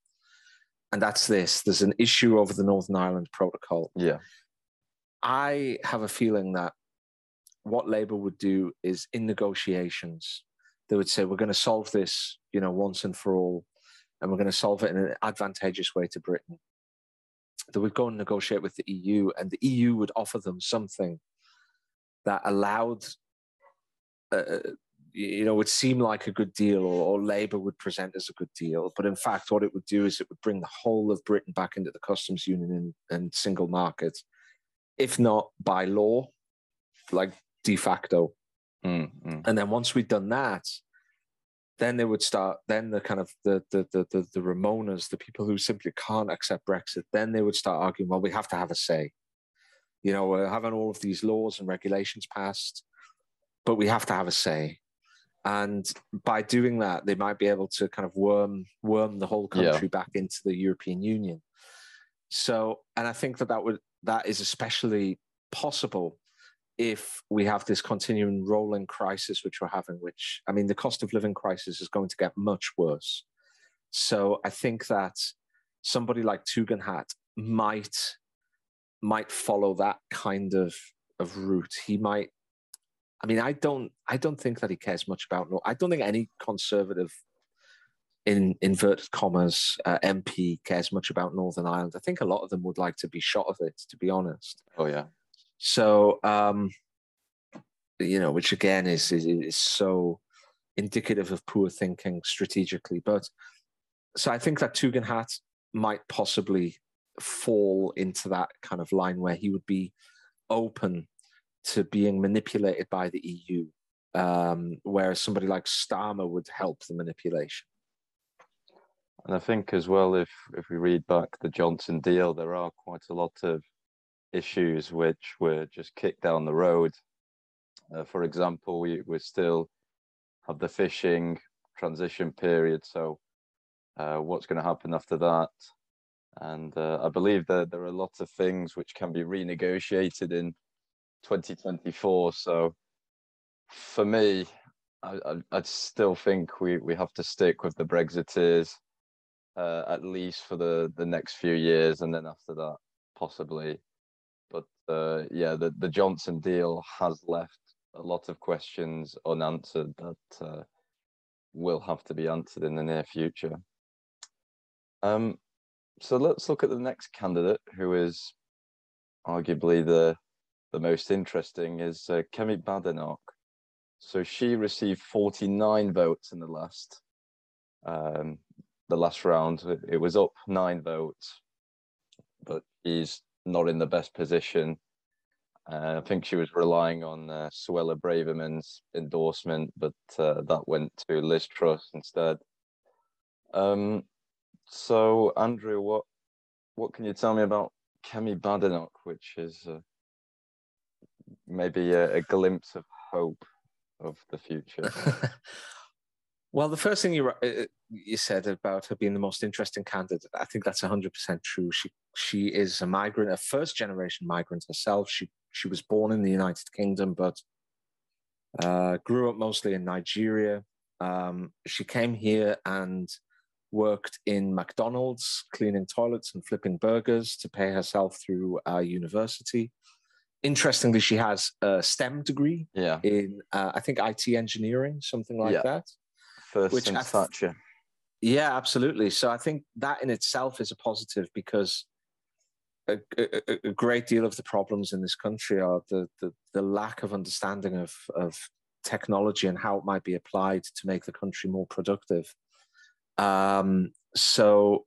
and that's this: there's an issue over the Northern Ireland Protocol. Yeah, I have a feeling that what Labour would do is in negotiations, they would say, we're going to solve this, you know, once and for all, and we're going to solve it in an advantageous way to Britain. They would go and negotiate with the EU, and the EU would offer them something that allowed, uh, uh, you know, would seem like a good deal, or, or Labour would present as a good deal. But in fact, what it would do is it would bring the whole of Britain back into the customs union and, and single market, if not by law, like de facto. Mm, mm. And then once we'd done that, then they would start. Then the kind of the the the the, the Remoaners, the people who simply can't accept Brexit, then they would start arguing. Well, we have to have a say. You know, we're having all of these laws and regulations passed, but we have to have a say. And by doing that, they might be able to kind of worm worm the whole country yeah. back into the European Union. So, and I think that that would that is especially possible if we have this continuing rolling crisis which we're having, which I mean, the cost of living crisis is going to get much worse. So I think that somebody like Tugendhat might might follow that kind of of route. He might. I mean, I don't. I don't think that he cares much about. I don't think any conservative, in inverted commas, uh, MP cares much about Northern Ireland. I think a lot of them would like to be shot of it. To be honest. Oh yeah. So, um, you know, which again is, is, is so indicative of poor thinking strategically. But so I think that Tugendhat might possibly fall into that kind of line where he would be open to being manipulated by the EU, um, whereas somebody like Starmer would help the manipulation. And I think as well, if if we read back the Johnson deal, there are quite a lot of issues which were just kicked down the road. Uh, for example, we, we still have the fishing transition period. So, uh, what's going to happen after that? And uh, I believe that there are lots of things which can be renegotiated in 2024. So, for me, I, I, I still think we, we have to stick with the Brexiteers uh, at least for the, the next few years. And then after that, possibly but uh, yeah, the, the Johnson deal has left a lot of questions unanswered that uh, will have to be answered in the near future. Um, so let's look at the next candidate, who is arguably the the most interesting, is uh, Kemi Badenoch. So she received 49 votes in the last um, the last round. It was up nine votes, but she's not in the best position. Uh, I think she was relying on uh, Suella Braverman's endorsement, but uh, that went to Liz Truss instead. Um, so, Andrew, what what can you tell me about Kemi Badenoch, which is uh, maybe a, a glimpse of hope of the future? Well, the first thing you uh, uh, you said about her being the most interesting candidate, I think that's hundred percent true. She she is a migrant, a first generation migrant herself. She she was born in the United Kingdom, but uh, grew up mostly in Nigeria. Um, she came here and worked in McDonald's, cleaning toilets and flipping burgers to pay herself through uh, university. Interestingly, she has a STEM degree yeah. in, uh, I think, IT engineering, something like yeah. that first which since Thatcher. Yeah, absolutely. So I think that in itself is a positive because a, a, a, great deal of the problems in this country are the, the, the lack of understanding of, of technology and how it might be applied to make the country more productive. Um, so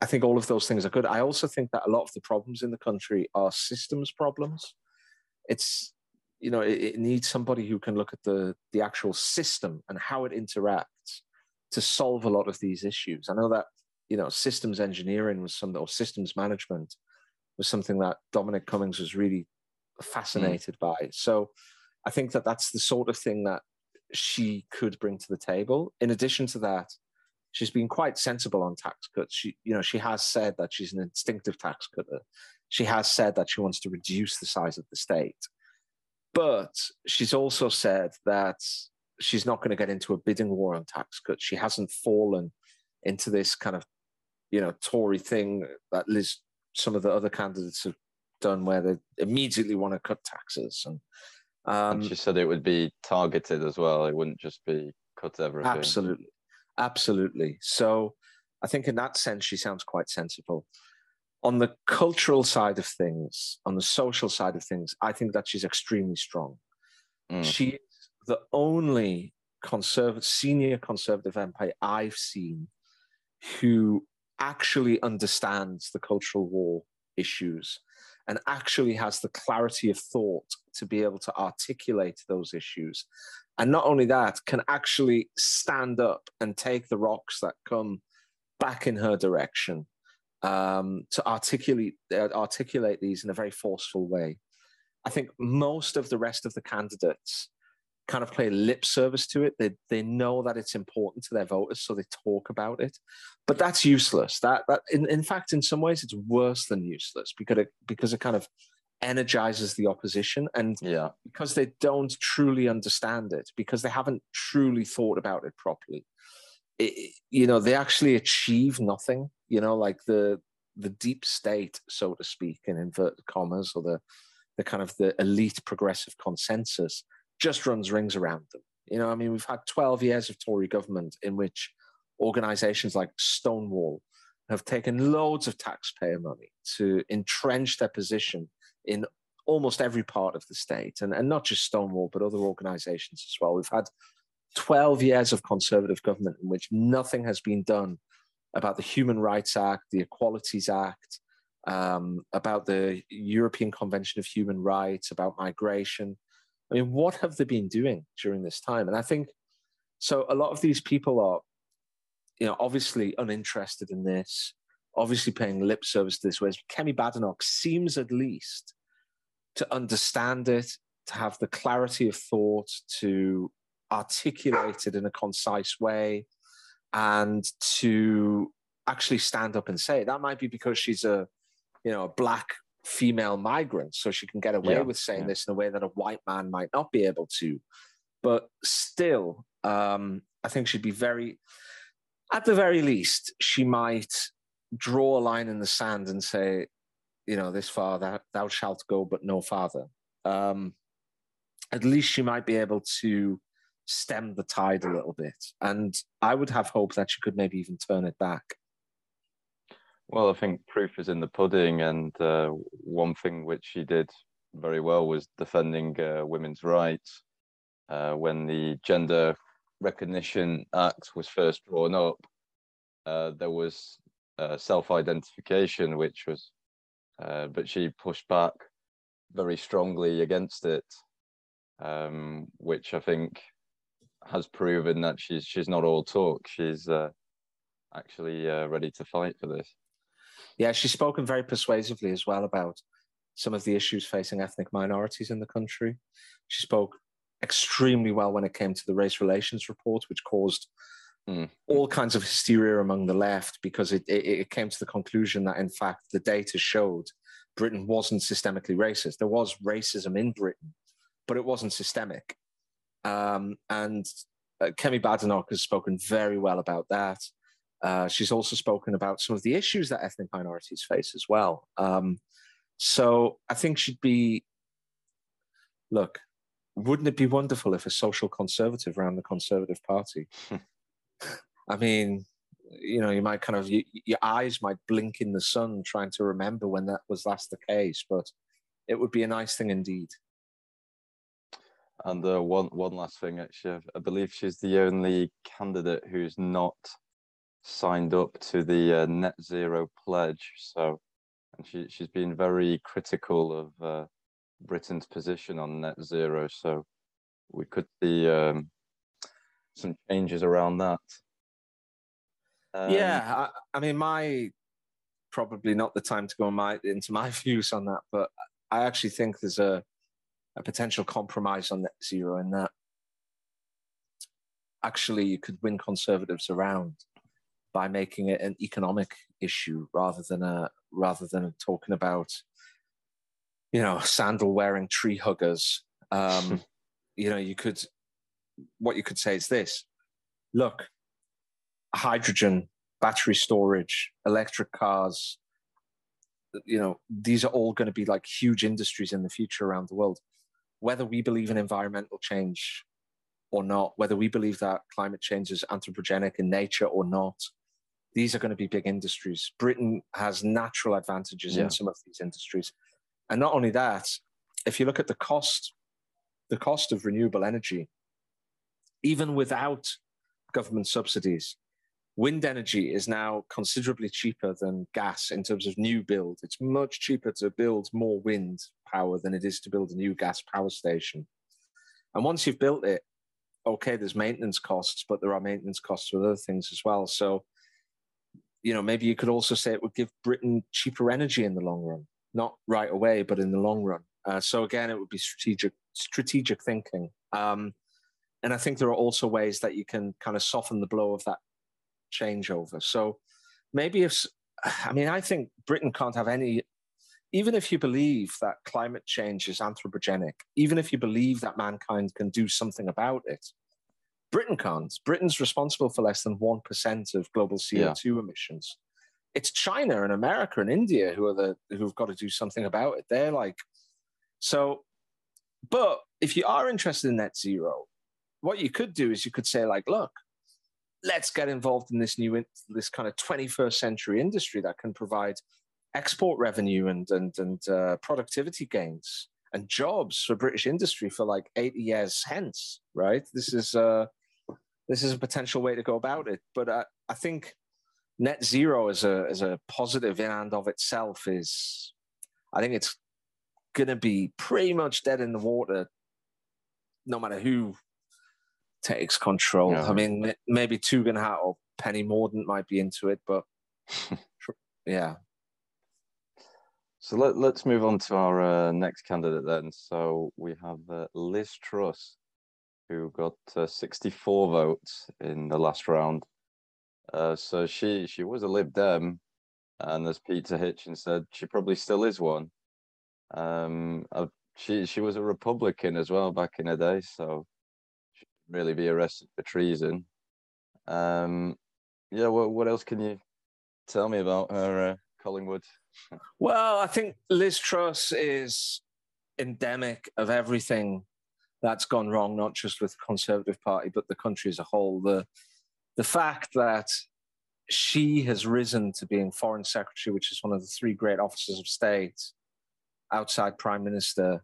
I think all of those things are good. I also think that a lot of the problems in the country are systems problems. It's you know, it, it, needs somebody who can look at the the actual system and how it interacts to solve a lot of these issues. I know that you know systems engineering was some or systems management was something that Dominic Cummings was really fascinated mm. by. So I think that that's the sort of thing that she could bring to the table. In addition to that, she's been quite sensible on tax cuts. She, you know, she has said that she's an instinctive tax cutter. She has said that she wants to reduce the size of the state. But she's also said that she's not going to get into a bidding war on tax cuts. She hasn't fallen into this kind of, you know, Tory thing that Liz, some of the other candidates have done where they immediately want to cut taxes and um, and she said it would be targeted as well. It wouldn't just be cut everything. Absolutely, absolutely. So I think in that sense, she sounds quite sensible. On the cultural side of things, on the social side of things, I think that she's extremely strong. Mm. She is the only conservative, senior conservative MP I've seen who actually understands the cultural war issues and actually has the clarity of thought to be able to articulate those issues. And not only that, can actually stand up and take the rocks that come back in her direction um, to articulate, uh, articulate these in a very forceful way. I think most of the rest of the candidates kind of play lip service to it. They they know that it's important to their voters, so they talk about it. But that's useless. That that in, in fact, in some ways, it's worse than useless because it because it kind of energizes the opposition and yeah because they don't truly understand it because they haven't truly thought about it properly it, you know they actually achieve nothing you know like the the deep state so to speak in inverted commas or the the kind of the elite progressive consensus just runs rings around them. You know, I mean, we've had 12 years of Tory government in which organizations like Stonewall have taken loads of taxpayer money to entrench their position in almost every part of the state, and, and not just Stonewall, but other organizations as well. We've had 12 years of conservative government in which nothing has been done about the Human Rights Act, the Equalities Act, um, about the European Convention of Human Rights, about migration. I mean, what have they been doing during this time? And I think so. A lot of these people are, you know, obviously uninterested in this, obviously paying lip service to this. Whereas Kemi Badenoch seems at least to understand it, to have the clarity of thought, to articulate it in a concise way, and to actually stand up and say it. That might be because she's a, you know, a black female migrant, so she can get away yeah, with saying yeah. this in a way that a white man might not be able to. But still, um, I think she'd be very, at the very least, she might draw a line in the sand and say, you know, this far that thou shalt go, but no farther. Um, at least she might be able to stem the tide a little bit. And I would have hope that she could maybe even turn it back. Well, I think proof is in the pudding, and uh, one thing which she did very well was defending uh, women's rights. Uh, when the Gender Recognition Act was first drawn up, uh, there was uh, self-identification, which was, uh, but she pushed back very strongly against it, um, which I think has proven that she's she's not all talk. She's actually ready to fight for this. Yeah, she's spoken very persuasively as well about some of the issues facing ethnic minorities in the country. She spoke extremely well when it came to the race relations report, which caused mm. all kinds of hysteria among the left because it, it, it, came to the conclusion that, in fact, the data showed Britain wasn't systemically racist. There was racism in Britain, but it wasn't systemic. Um, and uh, Kemi Badenoch has spoken very well about that. Uh, she's also spoken about some of the issues that ethnic minorities face as well. Um, so I think she'd be, look, wouldn't it be wonderful if a social conservative ran the Conservative Party? I mean, you know, you might kind of, you, your eyes might blink in the sun trying to remember when that was last the case, but it would be a nice thing indeed. And uh, one one last thing, actually, I believe she's the only candidate who's not signed up to the uh, net zero pledge. So, and she she's been very critical of uh, Britain's position on net zero. So, we could see um, some changes around that. Um, yeah, I, I, mean, my probably not the time to go my, into my views on that, but I actually think there's a a potential compromise on net zero in that actually you could win conservatives around by making it an economic issue rather than a rather than talking about you know sandal wearing tree huggers um, you know you could what you could say is this look hydrogen battery storage electric cars you know, these are all going to be like huge industries in the future around the world. Whether we believe in environmental change or not, whether we believe that climate change is anthropogenic in nature or not, these are going to be big industries. Britain has natural advantages yeah. in some of these industries. And not only that, if you look at the cost, the cost of renewable energy, even without government subsidies, wind energy is now considerably cheaper than gas in terms of new build. It's much cheaper to build more wind power than it is to build a new gas power station. And once you've built it, okay, there's maintenance costs, but there are maintenance costs with other things as well. So, you know, maybe you could also say it would give Britain cheaper energy in the long run, not right away, but in the long run. Uh, so again, it would be strategic strategic thinking. Um, and I think there are also ways that you can kind of soften the blow of that changeover. So maybe if I mean, I think Britain can't have any even if you believe that climate change is anthropogenic, even if you believe that mankind can do something about it, Britain can't. Britain's responsible for less than 1% of global CO2 yeah. emissions. It's China and America and India who are the who've got to do something about it. They're like so but if you are interested in net zero, what you could do is you could say like, look, let's get involved in this new this kind of 21st century industry that can provide export revenue and and and uh, productivity gains and jobs for British industry for like 80 years hence, right? This is uh, this is a potential way to go about it. But I, I think net zero as a as a positive in and of itself is, I think it's going to be pretty much dead in the water, no matter who takes control. Yeah. I mean, maybe Tugendhat or Penny Mordaunt might be into it, but yeah, so let, let's move on to our uh, next candidate then. So we have uh, Liz Truss, who got uh, 64 votes in the last round. Uh, so she she was a Lib Dem, and as Peter Hitchens said, she probably still is one. Um, she she was a Republican as well back in the day, so really be arrested for treason. Um, yeah, what what else can you tell me about her, uh, Collingwood? Well, I think Liz Truss is endemic of everything that's gone wrong, not just with the Conservative Party, but the country as a whole. The the fact that she has risen to being Foreign Secretary, which is one of the three great offices of state outside Prime Minister,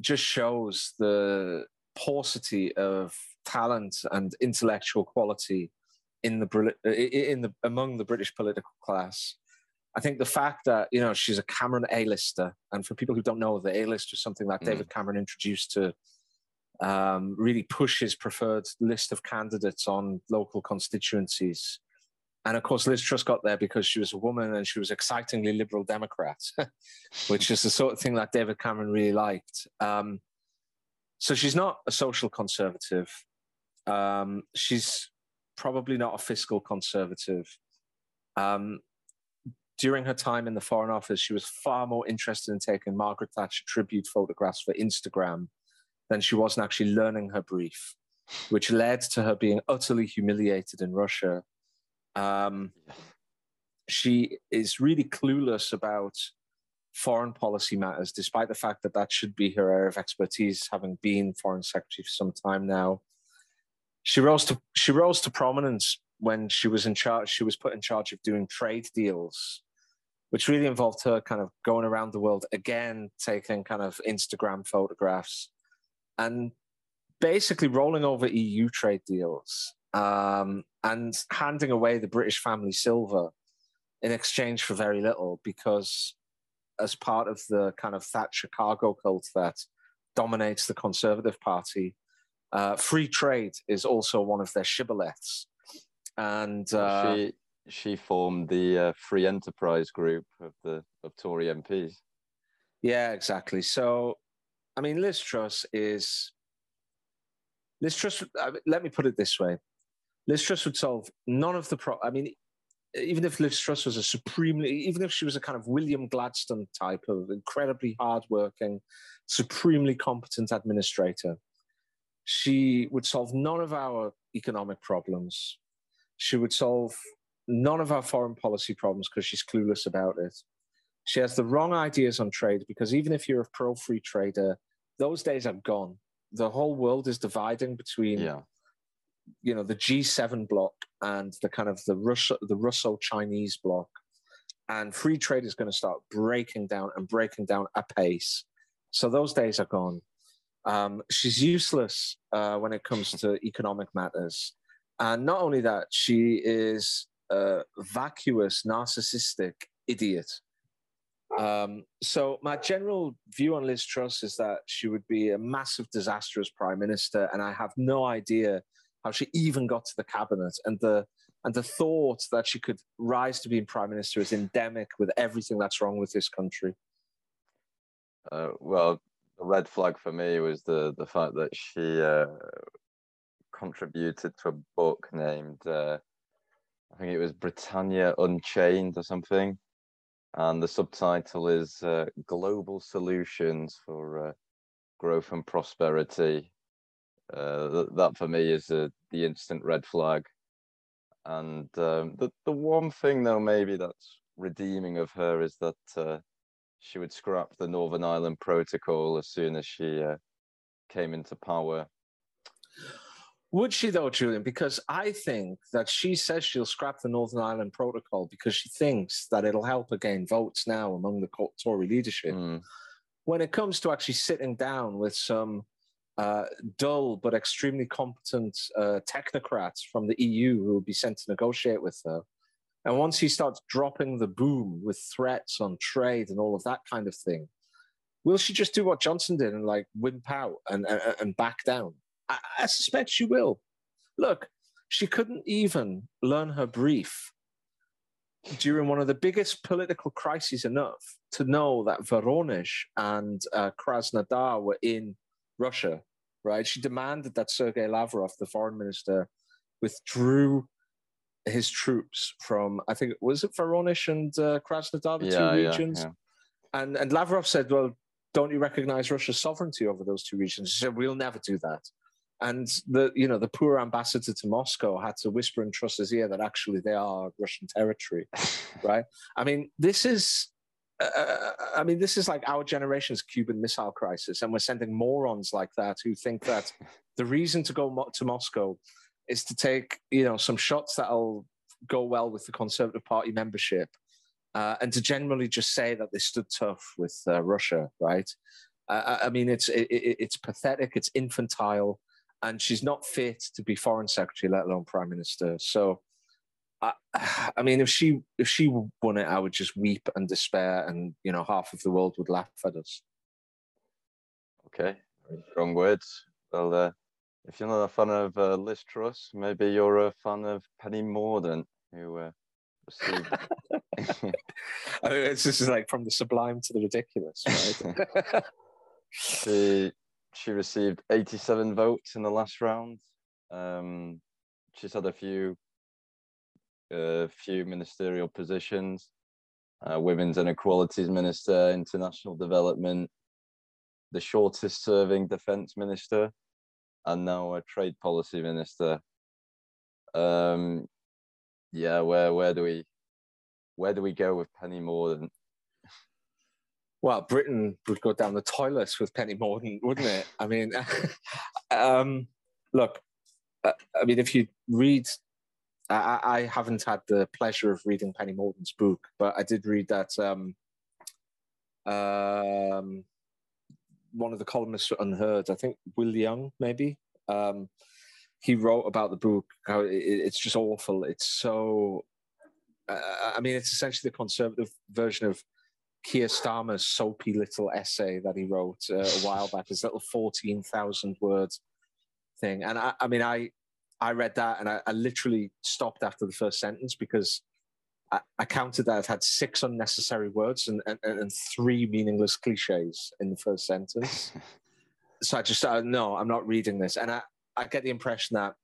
just shows the paucity of talent and intellectual quality in the in the among the British political class. I think the fact that you know she's a Cameron A-lister, and for people who don't know, the A-list is something that mm. David Cameron introduced to um, really push his preferred list of candidates on local constituencies. And of course, Liz Truss got there because she was a woman and she was excitingly liberal Democrat, which is the sort of thing that David Cameron really liked. Um, so she's not a social conservative. Um, she's probably not a fiscal conservative. Um, during her time in the Foreign Office, she was far more interested in taking Margaret Thatcher tribute photographs for Instagram than she was in actually learning her brief, which led to her being utterly humiliated in Russia. Um, she is really clueless about foreign policy matters, despite the fact that that should be her area of expertise, having been foreign secretary for some time now. She rose to she rose to prominence when she was in charge. She was put in charge of doing trade deals which really involved her kind of going around the world again, taking kind of Instagram photographs and basically rolling over EU trade deals um, and handing away the British family silver in exchange for very little because as part of the kind of Thatcher cargo cult that dominates the Conservative Party, uh, free trade is also one of their shibboleths. And uh, she she formed the uh, Free Enterprise Group of the of Tory MPs. Yeah, exactly. So, I mean, Liz Truss is Liz Truss. let me put it this way: Liz Truss would solve none of the pro. I mean, even if Liz Truss was a supremely, even if she was a kind of William Gladstone type of incredibly hardworking, supremely competent administrator, she would solve none of our economic problems. She would solve none of our foreign policy problems because she's clueless about it. She has the wrong ideas on trade because even if you're a pro free trader, those days are gone. The whole world is dividing between, Yeah. You know, the G7 bloc and the kind of the Russo the Russo Chinese bloc, and free trade is going to start breaking down and breaking down apace. So those days are gone. Um, she's useless uh, when it comes to economic matters, and not only that, she is a vacuous, narcissistic idiot. Um, so my general view on Liz Truss is that she would be a massive disastrous prime minister, and I have no idea how she even got to the cabinet. And the and the thought that she could rise to being prime minister is endemic with everything that's wrong with this country. Uh, well, the red flag for me was the the fact that she uh, contributed to a book named uh, I think it was Britannia Unchained or something, and the subtitle is uh, Global Solutions for uh, Growth and Prosperity. Uh, th- that for me is uh, the instant red flag. And um, the the one thing though maybe that's redeeming of her is that uh, she would scrap the Northern Ireland Protocol as soon as she uh, came into power. Would she though, Julien? Because I think that she says she'll scrap the Northern Ireland Protocol because she thinks that it'll help her gain votes now among the Tory leadership. Mm, When it comes to actually sitting down with some uh, dull but extremely competent uh, technocrats from the EU who will be sent to negotiate with her, and once he starts dropping the boom with threats on trade and all of that kind of thing, will she just do what Johnson did and like wimp out and, and, and back down? I, I suspect she will. Look, she couldn't even learn her brief during one of the biggest political crises enough to know that Voronezh and uh, Krasnodar were in Russia, right? She demanded that Sergei Lavrov, the foreign minister, withdrew his troops from, I think, was it Voronezh and uh, Krasnodar, the yeah, two yeah, regions? yeah. And, and Lavrov said, well, don't you recognize Russia's sovereignty over those two regions? He said, we'll never do that. And the you know the poor ambassador to Moscow had to whisper in Truss's ear that actually they are Russian territory, right? I mean, this is, uh, I mean, this is like our generation's Cuban Missile Crisis, and we're sending morons like that who think that the reason to go mo- to Moscow is to take you know some shots that'll go well with the Conservative Party membership, uh, and to generally just say that they stood tough with uh, Russia, right? Uh, I I mean, it's it, it, it's pathetic, it's infantile, and she's not fit to be foreign secretary, let alone prime minister. So, I, I mean, if she if she won it, I would just weep and despair, and you know, half of the world would laugh at us. Okay, very strong words. Well, uh, if you're not a fan of uh, Liz Truss, maybe you're a fan of Penny Mordaunt, who uh, received. I mean, it's just like from the sublime to the ridiculous, right? she she received 87 votes in the last round. Um, she's had a few a few ministerial positions: uh, women's and equalities minister, international development, the shortest serving defense minister, and now a trade policy minister. Um, yeah, where where do we where do we go with Penny Mordaunt? well, Britain would go down the toilets with Penny Mordaunt, wouldn't it? I mean, um, look, uh, I mean, if you read, I, I haven't had the pleasure of reading Penny Mordaunt's book, but I did read that um, um, one of the columnists UnHerd, I think Will Young, maybe, um, he wrote about the book, how it, it's just awful. It's so, uh, I mean, it's essentially the conservative version of Keir Starmer's soapy little essay that he wrote uh, a while back, his little 14,000 words thing. And I, I mean, I, I read that and I, I literally stopped after the first sentence because I, I counted that it had six unnecessary words and, and, and three meaningless cliches in the first sentence. so I just, uh, no, I'm not reading this. And I, I get the impression that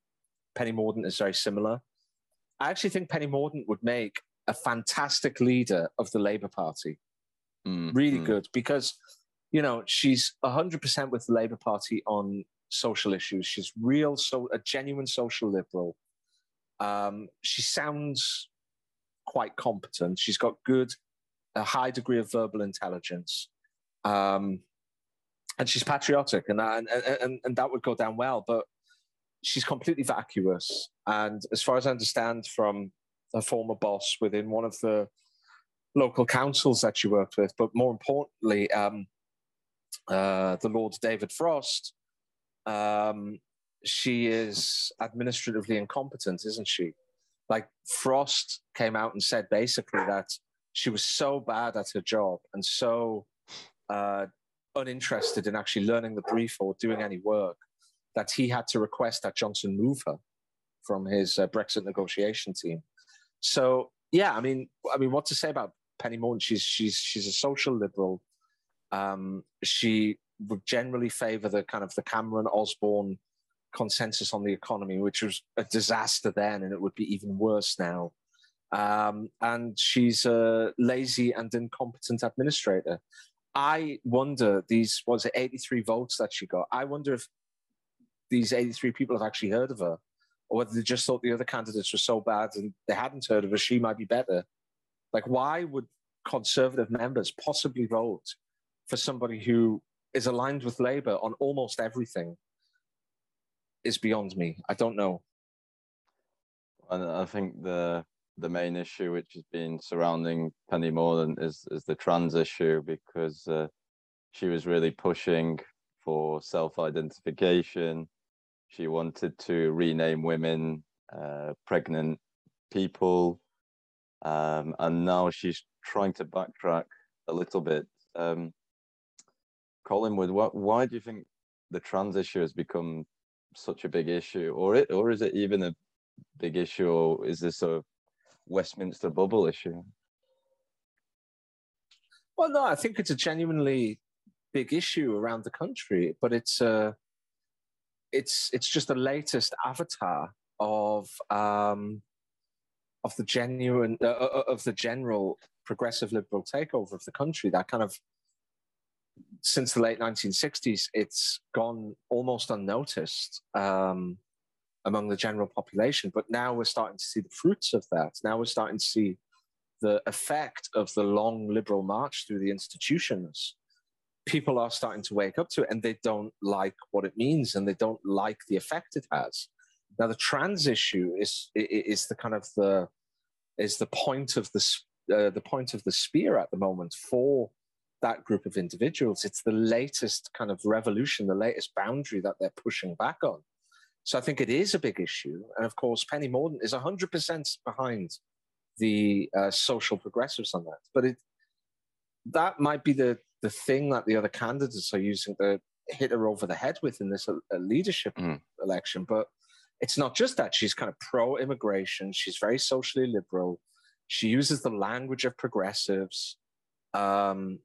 Penny Mordaunt is very similar. I actually think Penny Mordaunt would make a fantastic leader of the Labour Party Mm, really mm. good because you know she's 100% with the labour party on social issues she's real so a genuine social liberal um, she sounds quite competent she's got good a high degree of verbal intelligence. Um, and she's patriotic, and, and, and, and that would go down well. But she's completely vacuous. And as far as I understand from her former boss within one of the local councils that she worked with, but more importantly, um, uh, the Lord David Frost, um, she is administratively incompetent, isn't she? Like Frost came out and said basically that she was so bad at her job and so uh, uninterested in actually learning the brief or doing any work that he had to request that Johnson move her from his uh, Brexit negotiation team. So yeah, I mean, I mean, what to say about Penny Mordaunt? She's she's she's a social liberal. Um, she would generally favour the kind of the Cameron Osborne consensus on the economy, which was a disaster then, and it would be even worse now. Um, and she's a lazy and incompetent administrator. I wonder these was it 83 votes that she got. I wonder if these 83 people have actually heard of her, or whether they just thought the other candidates were so bad and they hadn't heard of her, she might be better. Like, why would conservative members possibly vote for somebody who is aligned with Labour on almost everything? Is beyond me. I don't know. And I think the the main issue which has been surrounding Penny Mordaunt is is the trans issue because uh, she was really pushing for self identification. She wanted to rename women uh, pregnant people, um, and now she's trying to backtrack a little bit. Um, Collingwood, what, why do you think the trans issue has become such a big issue, or it, or is it even a big issue, or is this a Westminster bubble issue? Well, no, I think it's a genuinely big issue around the country, but it's uh, it's it's just the latest avatar of um, of the genuine uh, uh, of the general progressive liberal takeover of the country. That kind of since the late 1960s, it's gone almost unnoticed. Um, among the general population. But now we're starting to see the fruits of that. Now we're starting to see the effect of the long liberal march through the institutions. People are starting to wake up to it and they don't like what it means and they don't like the effect it has. Now the trans issue is is the kind of the is the point of the uh, the point of the spear at the moment for that group of individuals. It's the latest kind of revolution, the latest boundary that they're pushing back on. So I think it is a big issue. And of course, Penny Mordaunt is 100% behind the uh, social progressives on that. But it, that might be the, the thing that the other candidates are using to hit her over the head with in this uh, leadership mm. election. But it's not just that. She's kind of pro immigration, she's very socially liberal. She uses the language of progressives. Um,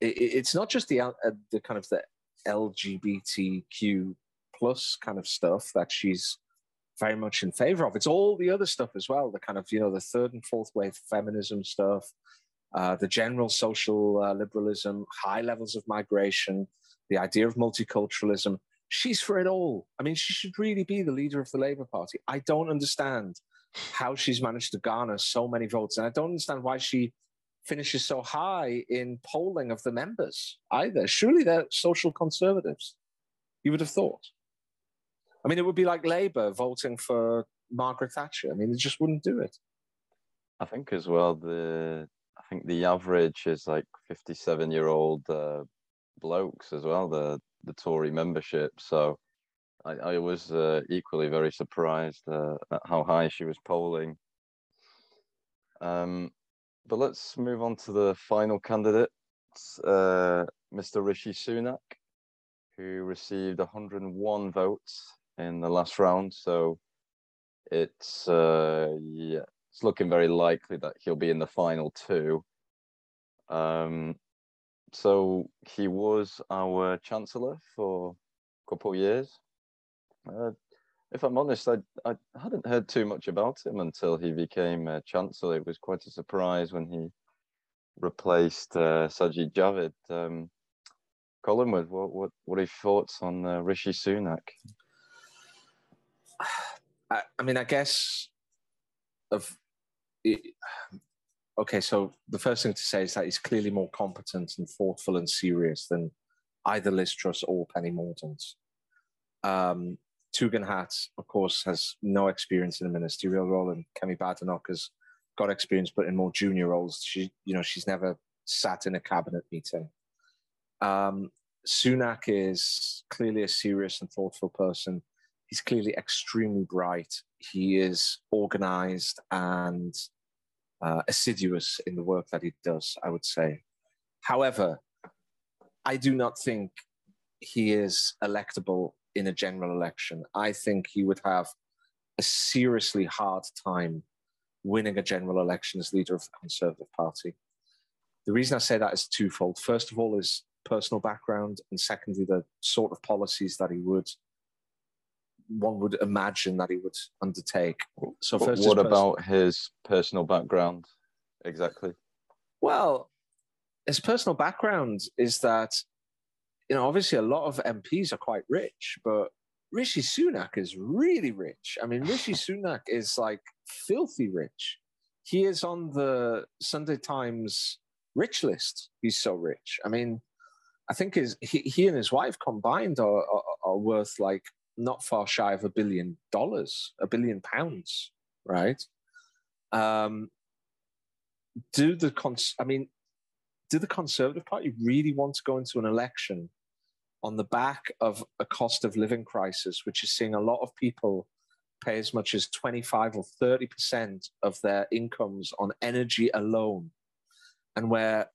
it, it's not just the, uh, the kind of the LGBTQ plus kind of stuff that she's very much in favor of. It's all the other stuff as well, the kind of, you know, the third and fourth wave feminism stuff, uh, the general social uh, liberalism, high levels of migration, the idea of multiculturalism. She's for it all. I mean, she should really be the leader of the Labour Party. I don't understand how she's managed to garner so many votes. And I don't understand why she finishes so high in polling of the members either. Surely they're social conservatives, you would have thought. I mean, it would be like Labour voting for Margaret Thatcher. I mean, they just wouldn't do it. I think as well the I think the average is like fifty-seven year old uh, blokes as well. The the Tory membership. So I, I was uh, equally very surprised uh, at how high she was polling. Um, but let's move on to the final candidate, uh, Mr. Rishi Sunak, who received 101 votes in the last round. So it's uh, yeah, it's looking very likely that he'll be in the final two. Um, so he was our chancellor for a couple of years. Uh, if I'm honest, I, I hadn't heard too much about him until he became uh, chancellor. It was quite a surprise when he replaced uh, Sajid Javid. Um, Collingwood, what, what, what are your thoughts on uh, Rishi Sunak? I, I mean, I guess of it, okay, so the first thing to say is that he's clearly more competent and thoughtful and serious than either Liz Truss or Penny Mordaunt. Um, Tugendhat, of course, has no experience in a ministerial role, and Kemi Badenoch has got experience, but in more junior roles. She, you know, she's never sat in a cabinet meeting. Um, Sunak is clearly a serious and thoughtful person. He's clearly extremely bright. He is organized and uh, assiduous in the work that he does, I would say. However, I do not think he is electable in a general election. I think he would have a seriously hard time winning a general election as leader of the Conservative Party. The reason I say that is twofold. First of all, is personal background, and secondly, the sort of policies that he would one would imagine that he would undertake. So, first, what about his personal background exactly? Well, his personal background is that you know obviously a lot of MPs are quite rich, but Rishi Sunak is really rich. I mean, Rishi Sunak is like filthy rich. He is on the Sunday Times rich list. He's so rich. I mean, I think his he, he and his wife combined are, are, are worth like not far shy of a billion dollars, a billion pounds, right? Um, do the cons- I mean, do the Conservative Party really want to go into an election on the back of a cost of living crisis, which is seeing a lot of people pay as much as 25 or 30% of their incomes on energy alone, and where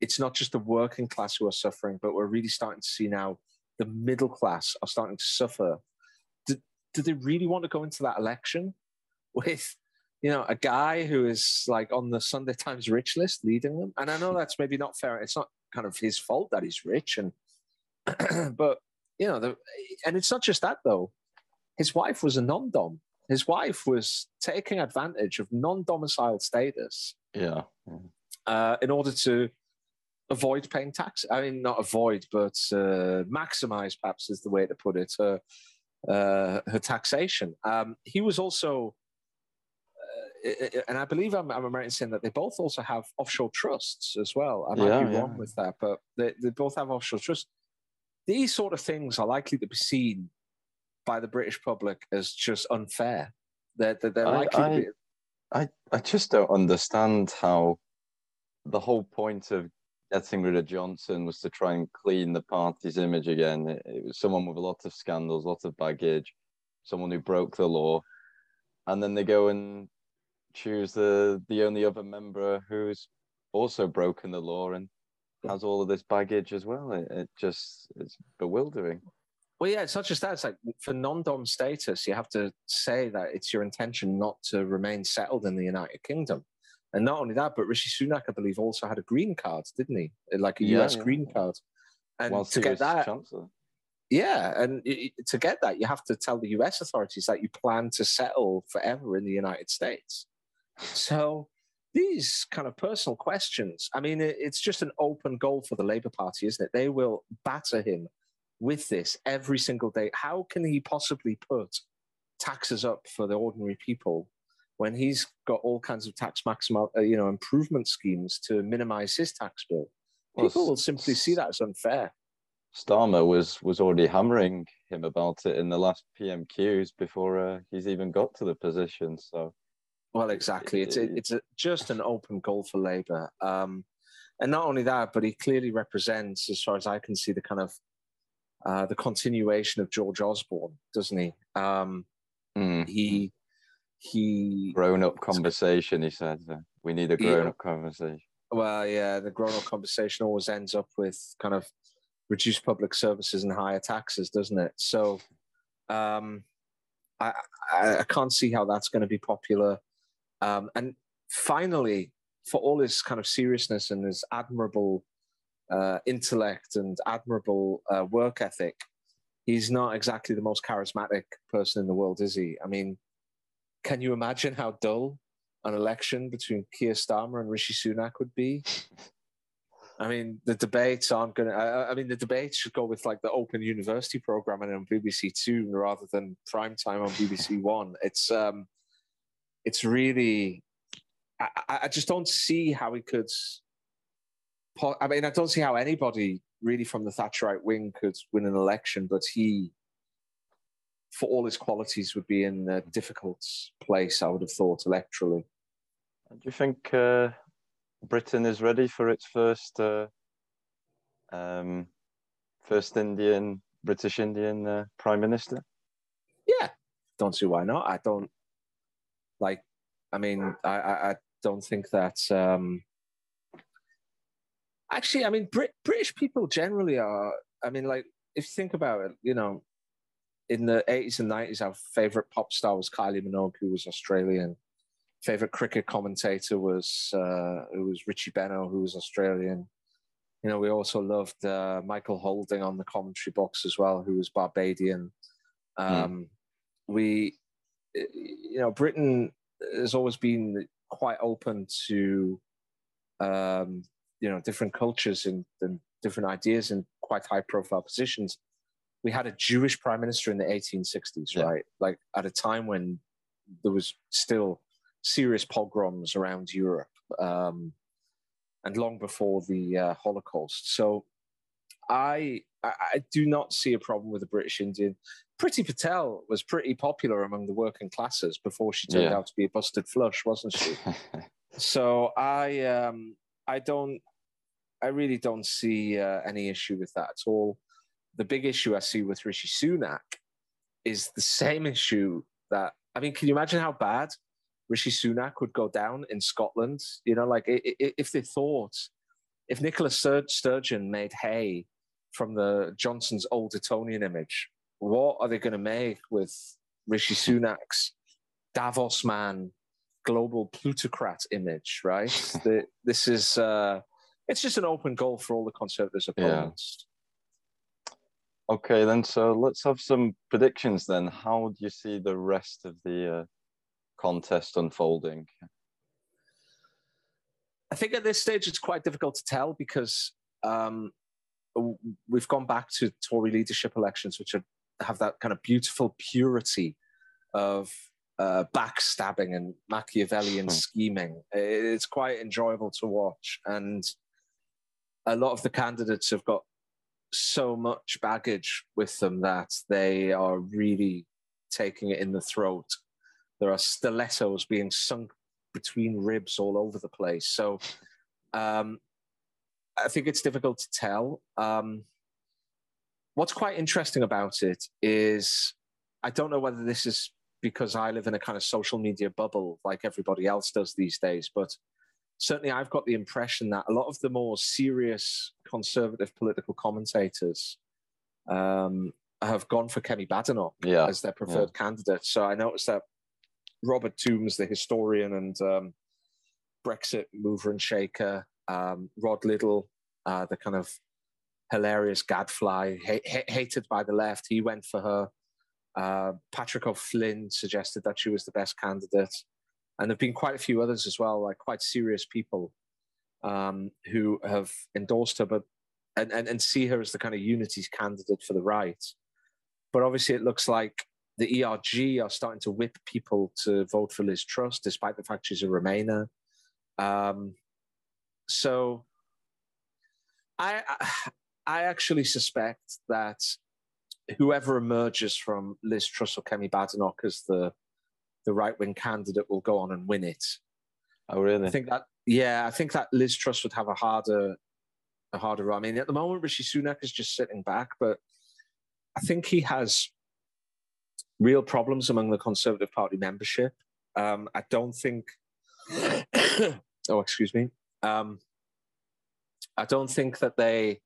it's not just the working class who are suffering, but we're really starting to see now the middle class are starting to suffer. Do, do they really want to go into that election with, you know, a guy who is like on the Sunday Times rich list leading them? And I know that's maybe not fair. It's not kind of his fault that he's rich, and but you know, the, and it's not just that though. His wife was a non-dom. His wife was taking advantage of non-domiciled status. Yeah. Uh, in order to avoid paying tax. I mean, not avoid, but uh, maximize, perhaps is the way to put it, her, uh, her taxation. Um, he was also, and I believe I'm, I'm right in saying that they both also have offshore trusts as well. I might yeah, be wrong yeah. with that, but they, they both have offshore trusts. These sort of things are likely to be seen by the British public as just unfair. They're, they're, they're likely I, to be. I, I just don't understand how the whole point of getting rid of Johnson was to try and clean the party's image again. It, it was someone with a lot of scandals, lots of baggage, someone who broke the law, and then they go and choose the the only other member who's also broken the law and has all of this baggage as well. It, it just it's bewildering. Well, yeah, it's not just that. It's like for non-dom status, you have to say that it's your intention not to remain settled in the United Kingdom. And not only that, but Rishi Sunak, I believe, also had a green card, didn't he? Like a yeah, US yeah. green card. And Whilst to get that, Chancellor. yeah, and to get that, you have to tell the US authorities that you plan to settle forever in the United States. So these kind of personal questions, I mean, it's just an open goal for the Labour Party, isn't it? They will batter him with this every single day. How can he possibly put taxes up for the ordinary people when he's got all kinds of tax maximal, uh, you know, improvement schemes to minimize his tax bill. People well, will simply see that as unfair. Starmer was was already hammering him about it in the last PMQs before uh, he's even got to the position. So, well, exactly. It's it's a, just an open goal for Labour, um, and not only that, but he clearly represents, as far as I can see, the kind of uh, the continuation of George Osborne, doesn't he? Um, mm. He he grown up conversation. He said we need a grown up conversation. Well, yeah, the grown up conversation always ends up with kind of reduced public services and higher taxes, doesn't it? So, um, I, I, I can't see how that's going to be popular. Um, and finally, for all his kind of seriousness and his admirable uh, intellect and admirable uh, work ethic, he's not exactly the most charismatic person in the world, is he? I mean, can you imagine how dull an election between Keir Starmer and Rishi Sunak would be? I mean, the debates aren't going to. I, mean, the debates should go with like the Open University programming on BBC Two rather than prime time on BBC One. It's um, it's really. I, I just don't see how he could. I mean, I don't see how anybody really from the Thatcherite wing could win an election, but he, for all his qualities, would be in a difficult place. I would have thought electorally. Do you think uh, Britain is ready for its first uh, um, first Indian British Indian uh, Prime Minister? Yeah, don't see why not. I don't like. I mean, I, I, don't think that. Um, actually, I mean, Brit- British people generally are. I mean, like if you think about it, you know, in the eighties and nineties, our favorite pop star was Kylie Minogue, who was Australian. Favorite cricket commentator was uh, it was Richie Benaud, who was Australian. You know, we also loved uh, Michael Holding on the commentary box as well, who was Barbadian. Hmm. Um, mm. We, you know, Britain has always been quite open to, um, you know, different cultures and, and different ideas and quite high profile positions. We had a Jewish prime minister in the 1860s, yeah. right? Like at a time when there was still serious pogroms around Europe. Um, and long before the uh, Holocaust. So I, I do not see a problem with a British Indian. Priti Patel was pretty popular among the working classes before she turned yeah. out to be a busted flush, wasn't she? so I um, I don't I really don't see uh, any issue with that at all. The big issue I see with Rishi Sunak is the same issue that I mean, can you imagine how bad Rishi Sunak would go down in Scotland. You know, like if they thought, if Nicola Sturgeon made hay from the Johnson's old Etonian image, what are they going to make with Rishi Sunak's Davos man, global plutocrat image, right? the, this is, uh, it's just an open goal for all the Conservatives' opponents. Yeah. Okay, then, so let's have some predictions then. How do you see the rest of the uh, contest unfolding? I think at this stage it's quite difficult to tell because um, we've gone back to Tory leadership elections, which are, have that kind of beautiful purity of uh, backstabbing and Machiavellian hmm. scheming. It's quite enjoyable to watch, and a lot of the candidates have got so much baggage with them that they are really taking it in the throat there are stilettos being sunk between ribs all over the place. So um, I think it's difficult to tell. Um, what's quite interesting about it is I don't know whether this is because I live in a kind of social media bubble like everybody else does these days, but certainly I've got the impression that a lot of the more serious conservative political commentators um, have gone for Kemi Badenoch yeah. as their preferred yeah. candidate. So I noticed that Robert Tombs, the historian and um, Brexit mover and shaker, um, Rod Liddle, uh, the kind of hilarious gadfly, ha- ha- hated by the left. He went for her. Uh, Patrick O'Flynn suggested that she was the best candidate. And there have been quite a few others as well, like quite serious people um, who have endorsed her, but and, and, and see her as the kind of unity's candidate for the right. But obviously, it looks like the ERG are starting to whip people to vote for Liz Truss, despite the fact she's a Remainer. Um, so I, I actually suspect that whoever emerges from Liz Truss or Kemi Badenoch as the the right wing candidate will go on and win it. Oh, really? I think that yeah, I think that Liz Truss would have a harder a harder run. I mean, at the moment, Rishi Sunak is just sitting back, but I think he has real problems among the Conservative Party membership. Um, I don't think. oh, excuse me. Um, I don't think that they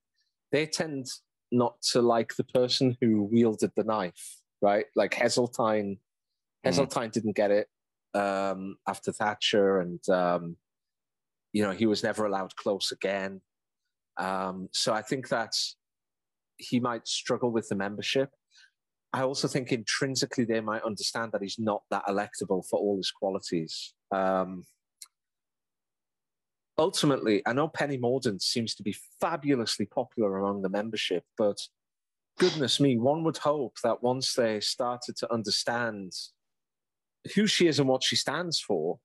they tend not to like the person who wielded the knife, right? Like Heseltine, mm-hmm. Heseltine mm. didn't get it um, after Thatcher, and um, you know he was never allowed close again. Um, so I think that he might struggle with the membership. I also think intrinsically they might understand that he's not that electable for all his qualities. Um, ultimately, I know Penny Mordaunt seems to be fabulously popular among the membership, but goodness me, one would hope that once they started to understand who she is and what she stands for,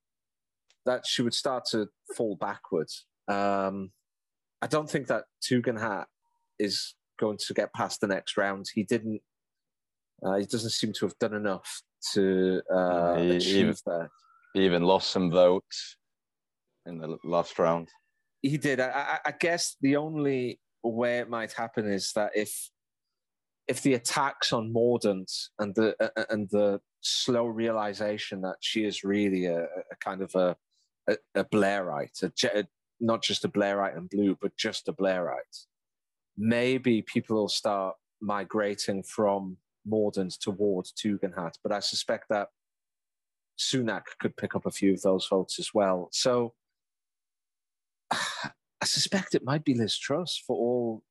that she would start to fall backwards. Um, I don't think that Tugendhat is going to get past the next round. He didn't. Uh, he doesn't seem to have done enough to uh, achieve even- that. He even lost some votes in the last round. He did. I, I, guess the only way it might happen is that if if the attacks on Mordaunt and the uh, and the slow realization that she is really a, a kind of a a, a Blairite, a, not just a Blairite and blue, but just a Blairite, maybe people will start migrating from Mordaunt towards Tugendhat. But I suspect that Sunak could pick up a few of those votes as well. So I suspect it might be Liz Truss for all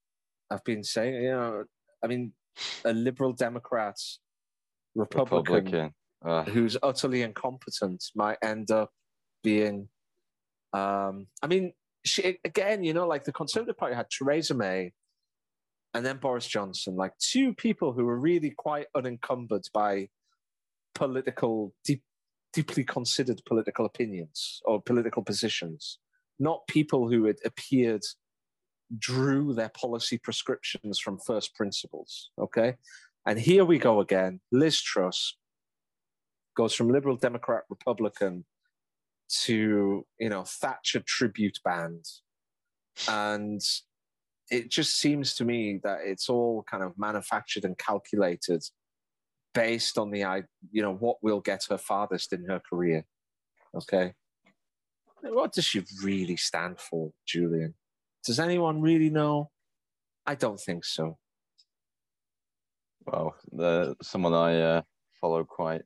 I've been saying. You know, I mean, a liberal Democrat, Republican, Republican. Uh, who's utterly incompetent might end up being. Um, I mean, she, again, you know, like the Conservative Party had Theresa May and then Boris Johnson, like two people who were really quite unencumbered by political, deep, deeply considered political opinions or political positions, not people who had appeared drew their policy prescriptions from first principles. Okay. And here we go again. Liz Truss goes from liberal Democrat Republican to, you know, Thatcher tribute band. And it just seems to me that it's all kind of manufactured and calculated based on the, you know, what will get her farthest in her career. Okay. What does she really stand for, Julien? Does anyone really know? I don't think so. well, the, someone I uh, follow quite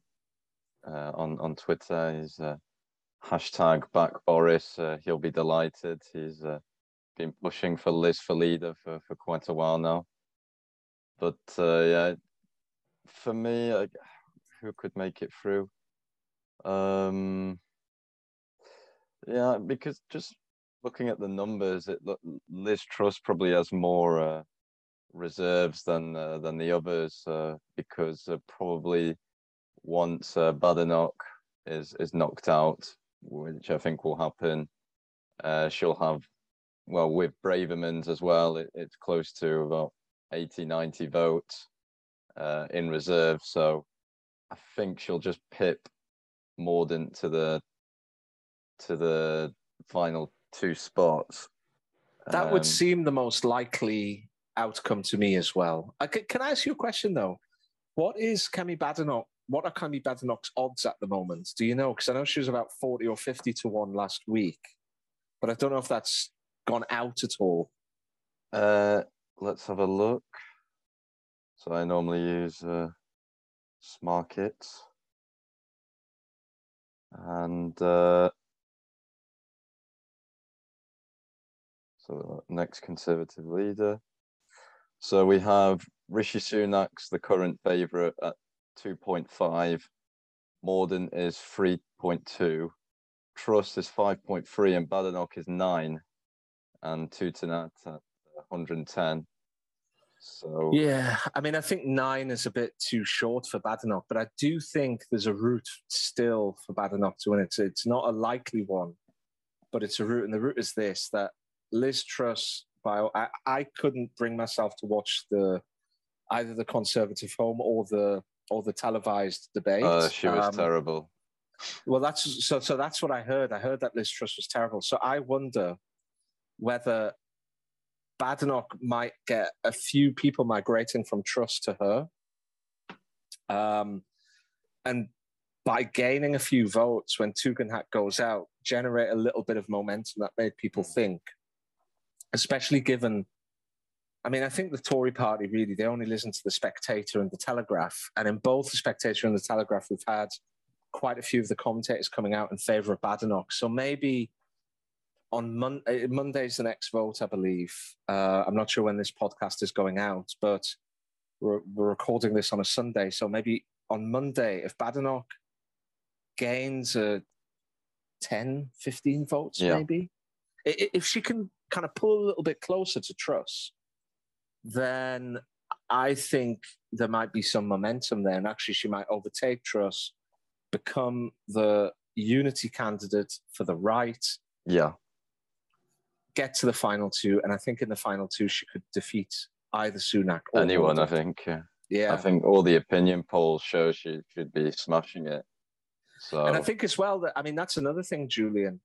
uh, on on Twitter is uh, hashtag back Boris. Uh, he'll be delighted. He's uh, been pushing for Liz for leader for, for quite a while now. But uh, yeah, for me, who could make it through? Um, yeah, because just looking at the numbers, it Liz Truss probably has more uh, reserves than uh, than the others uh, because probably once uh, Badenoch is is knocked out, which I think will happen, uh, she'll have well with Braverman's as well. It, it's close to about 80, 90 votes uh, in reserve, so I think she'll just pip Mordaunt to the to the final two spots. That would Um, seem the most likely outcome to me as well. I, can, can I ask you a question though? What is Kemi Badenoch? What are Kemi Badenoch's odds at the moment? Do you know? Because I know she was about forty or fifty to one last week, but I don't know if that's gone out at all. Uh, let's have a look. So I normally use uh. And uh, so next Conservative leader. So we have Rishi Sunak's the current favourite at 2.5. Mordaunt is 3.2. Truss is 5.3 and Badenoch is 9. And Tugendhat at 110. So Yeah, I mean, I think nine is a bit too short for Badenoch, but I do think there's a route still for Badenoch to win. It's it's not a likely one, but it's a route, and the route is this: that Liz Truss. By I, I couldn't bring myself to watch the either the Conservative home or the or the televised debate. uh, she was Um, terrible. well, that's so. So that's what I heard. I heard that Liz Truss was terrible. So I wonder whether Badenoch might get a few people migrating from Truss to her, um, and by gaining a few votes when Tugendhat goes out, generate a little bit of momentum that made people think. Especially given, I mean, I think the Tory party really they only listen to the Spectator and the Telegraph, and in both the Spectator and the Telegraph, we've had quite a few of the commentators coming out in favour of Badenoch. So maybe on Mon- uh, Monday's the next vote, I believe. Uh, I'm not sure when this podcast is going out, but we're, we're recording this on a Sunday. So maybe on Monday, if Badenoch gains uh, 10, 15 votes, Yeah. maybe, if she can kind of pull a little bit closer to Truss, then I think there might be some momentum there. And actually, she might overtake Truss, become the unity candidate for the right, Yeah, get to the final two, and I think in the final two she could defeat either Sunak or anyone, I think. Yeah. Yeah, I think all the opinion polls show she should be smashing it. So and I think as well that I mean that's another thing, Julien.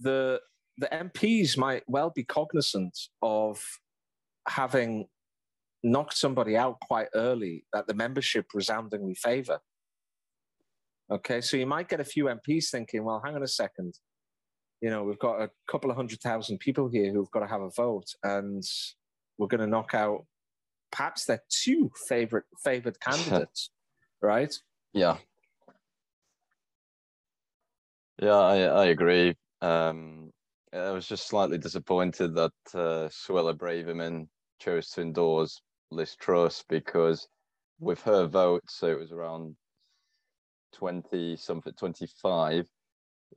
The the MPs might well be cognizant of having knocked somebody out quite early that the membership resoundingly favour. Okay, so you might get a few MPs thinking, well, hang on a second. You know, we've got a couple of hundred thousand people here who've got to have a vote, and we're going to knock out perhaps their two favorite favoured candidates, right? yeah, yeah, I, I agree. Um, I was just slightly disappointed that uh, Suella Braverman chose to endorse Liz Truss because with her vote, so it was around 20 something 25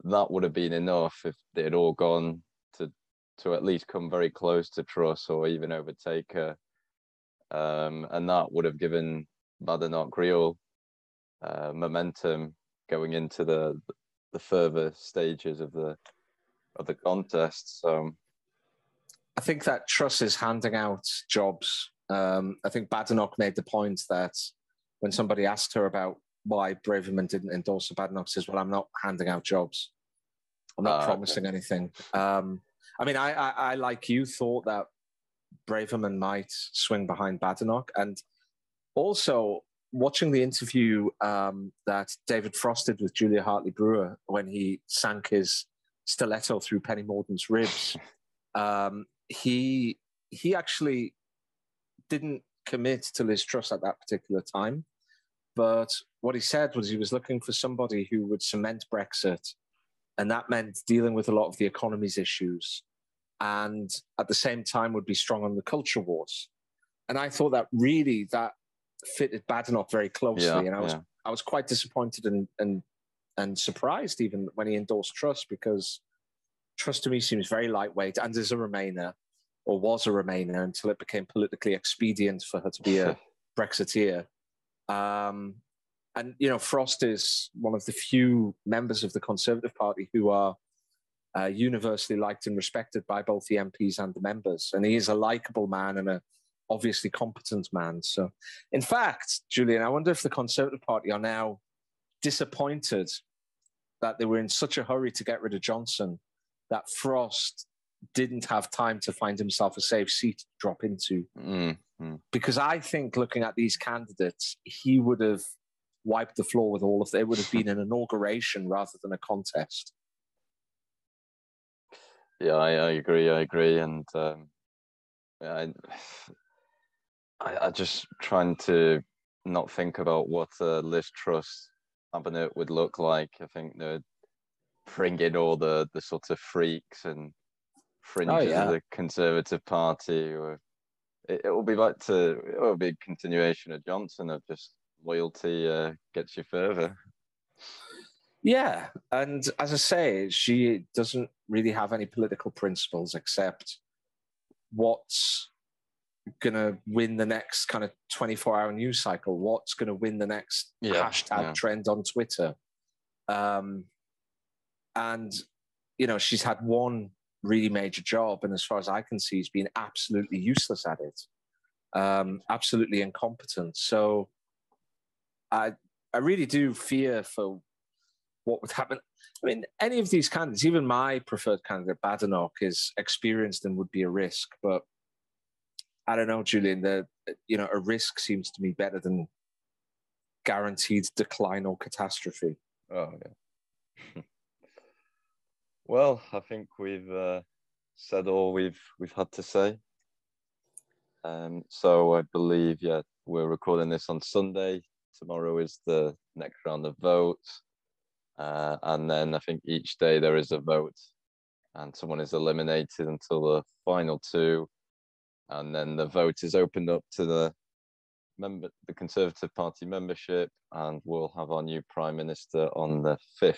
that would have been enough if they had all gone to to at least come very close to Truss or even overtake her. Um, and that would have given Badenoch real uh, momentum going into the the further stages of the of the contest so I think that Truss is handing out jobs. Um, I think Badenoch made the point that when somebody asked her about why Braverman didn't endorse her, Badenoch says, "Well, I'm not handing out jobs. I'm not okay. promising anything." Um, I mean, I, I, I, like you, thought that Braverman might swing behind Badenoch, and also watching the interview um, that David Frost did with Julia Hartley Brewer when he sank his stiletto through Penny Mordaunt's ribs. Um, he he actually didn't commit to Liz Truss at that particular time, but what he said was he was looking for somebody who would cement Brexit, and that meant dealing with a lot of the economy's issues, and at the same time would be strong on the culture wars. And I thought that really that fitted Badenoch very closely, yeah, and I was yeah. I was quite disappointed and and and surprised even when he endorsed Truss because Truss to me seems very lightweight and is a Remainer or was a Remainer until it became politically expedient for her to be a Brexiteer. Um, and you know, Frost is one of the few members of the Conservative Party who are uh, universally liked and respected by both the MPs and the members. And he is a likable man and a obviously competent man. So, in fact, Julien, I wonder if the Conservative Party are now disappointed that they were in such a hurry to get rid of Johnson that Frost didn't have time to find himself a safe seat to drop into. Mm, mm. Because I think looking at these candidates, he would have wiped the floor with all of them. It would have been an inauguration rather than a contest. Yeah, I, I agree. I agree, and um, yeah, I, I, I just trying to not think about what uh, Liz Truss cabinet would look like. I think they'd bring in all the the sort of freaks and fringes yeah. of the Conservative Party, or it, it will be like to it will be a continuation of Johnson of just loyalty uh, gets you further. Yeah, and as I say, she doesn't really have any political principles except what's going to win the next kind of 24 hour news cycle, what's going to win the next Yeah, hashtag yeah. trend on Twitter. Um, and, you know, she's had one really major job, and as far as I can see, has been absolutely useless at it, um, absolutely incompetent. So I, I really do fear for what would happen. I mean, any of these candidates, even my preferred candidate, Badenoch, is experienced and would be a risk. But I don't know, Julien. The you know, a risk seems to me better than guaranteed decline or catastrophe. Oh yeah. well, I think we've uh, said all we've we've had to say. Um, so I believe, yeah, we're recording this on Sunday. Tomorrow is the next round of votes, uh, and then I think each day there is a vote, and someone is eliminated until the final two, and then the vote is opened up to the member, the Conservative Party membership, and we'll have our new Prime Minister on the 5th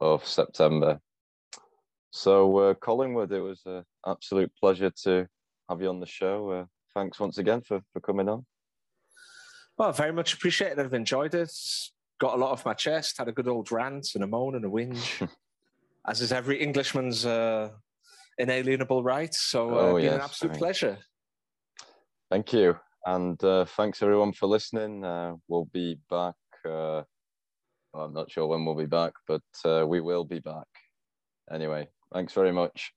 of September. So, uh, Collingwood, it was an absolute pleasure to have you on the show. Uh, thanks once again for, for coming on. Well, very much appreciated. I've enjoyed it. got a lot off my chest, had a good old rant and a moan and a whinge, as is every Englishman's uh, inalienable rights. So uh, Oh, been an absolute mean- pleasure. Thank you. And uh, thanks everyone for listening. Uh, we'll be back. Uh, well, I'm not sure when we'll be back, but uh, we will be back. Anyway, thanks very much.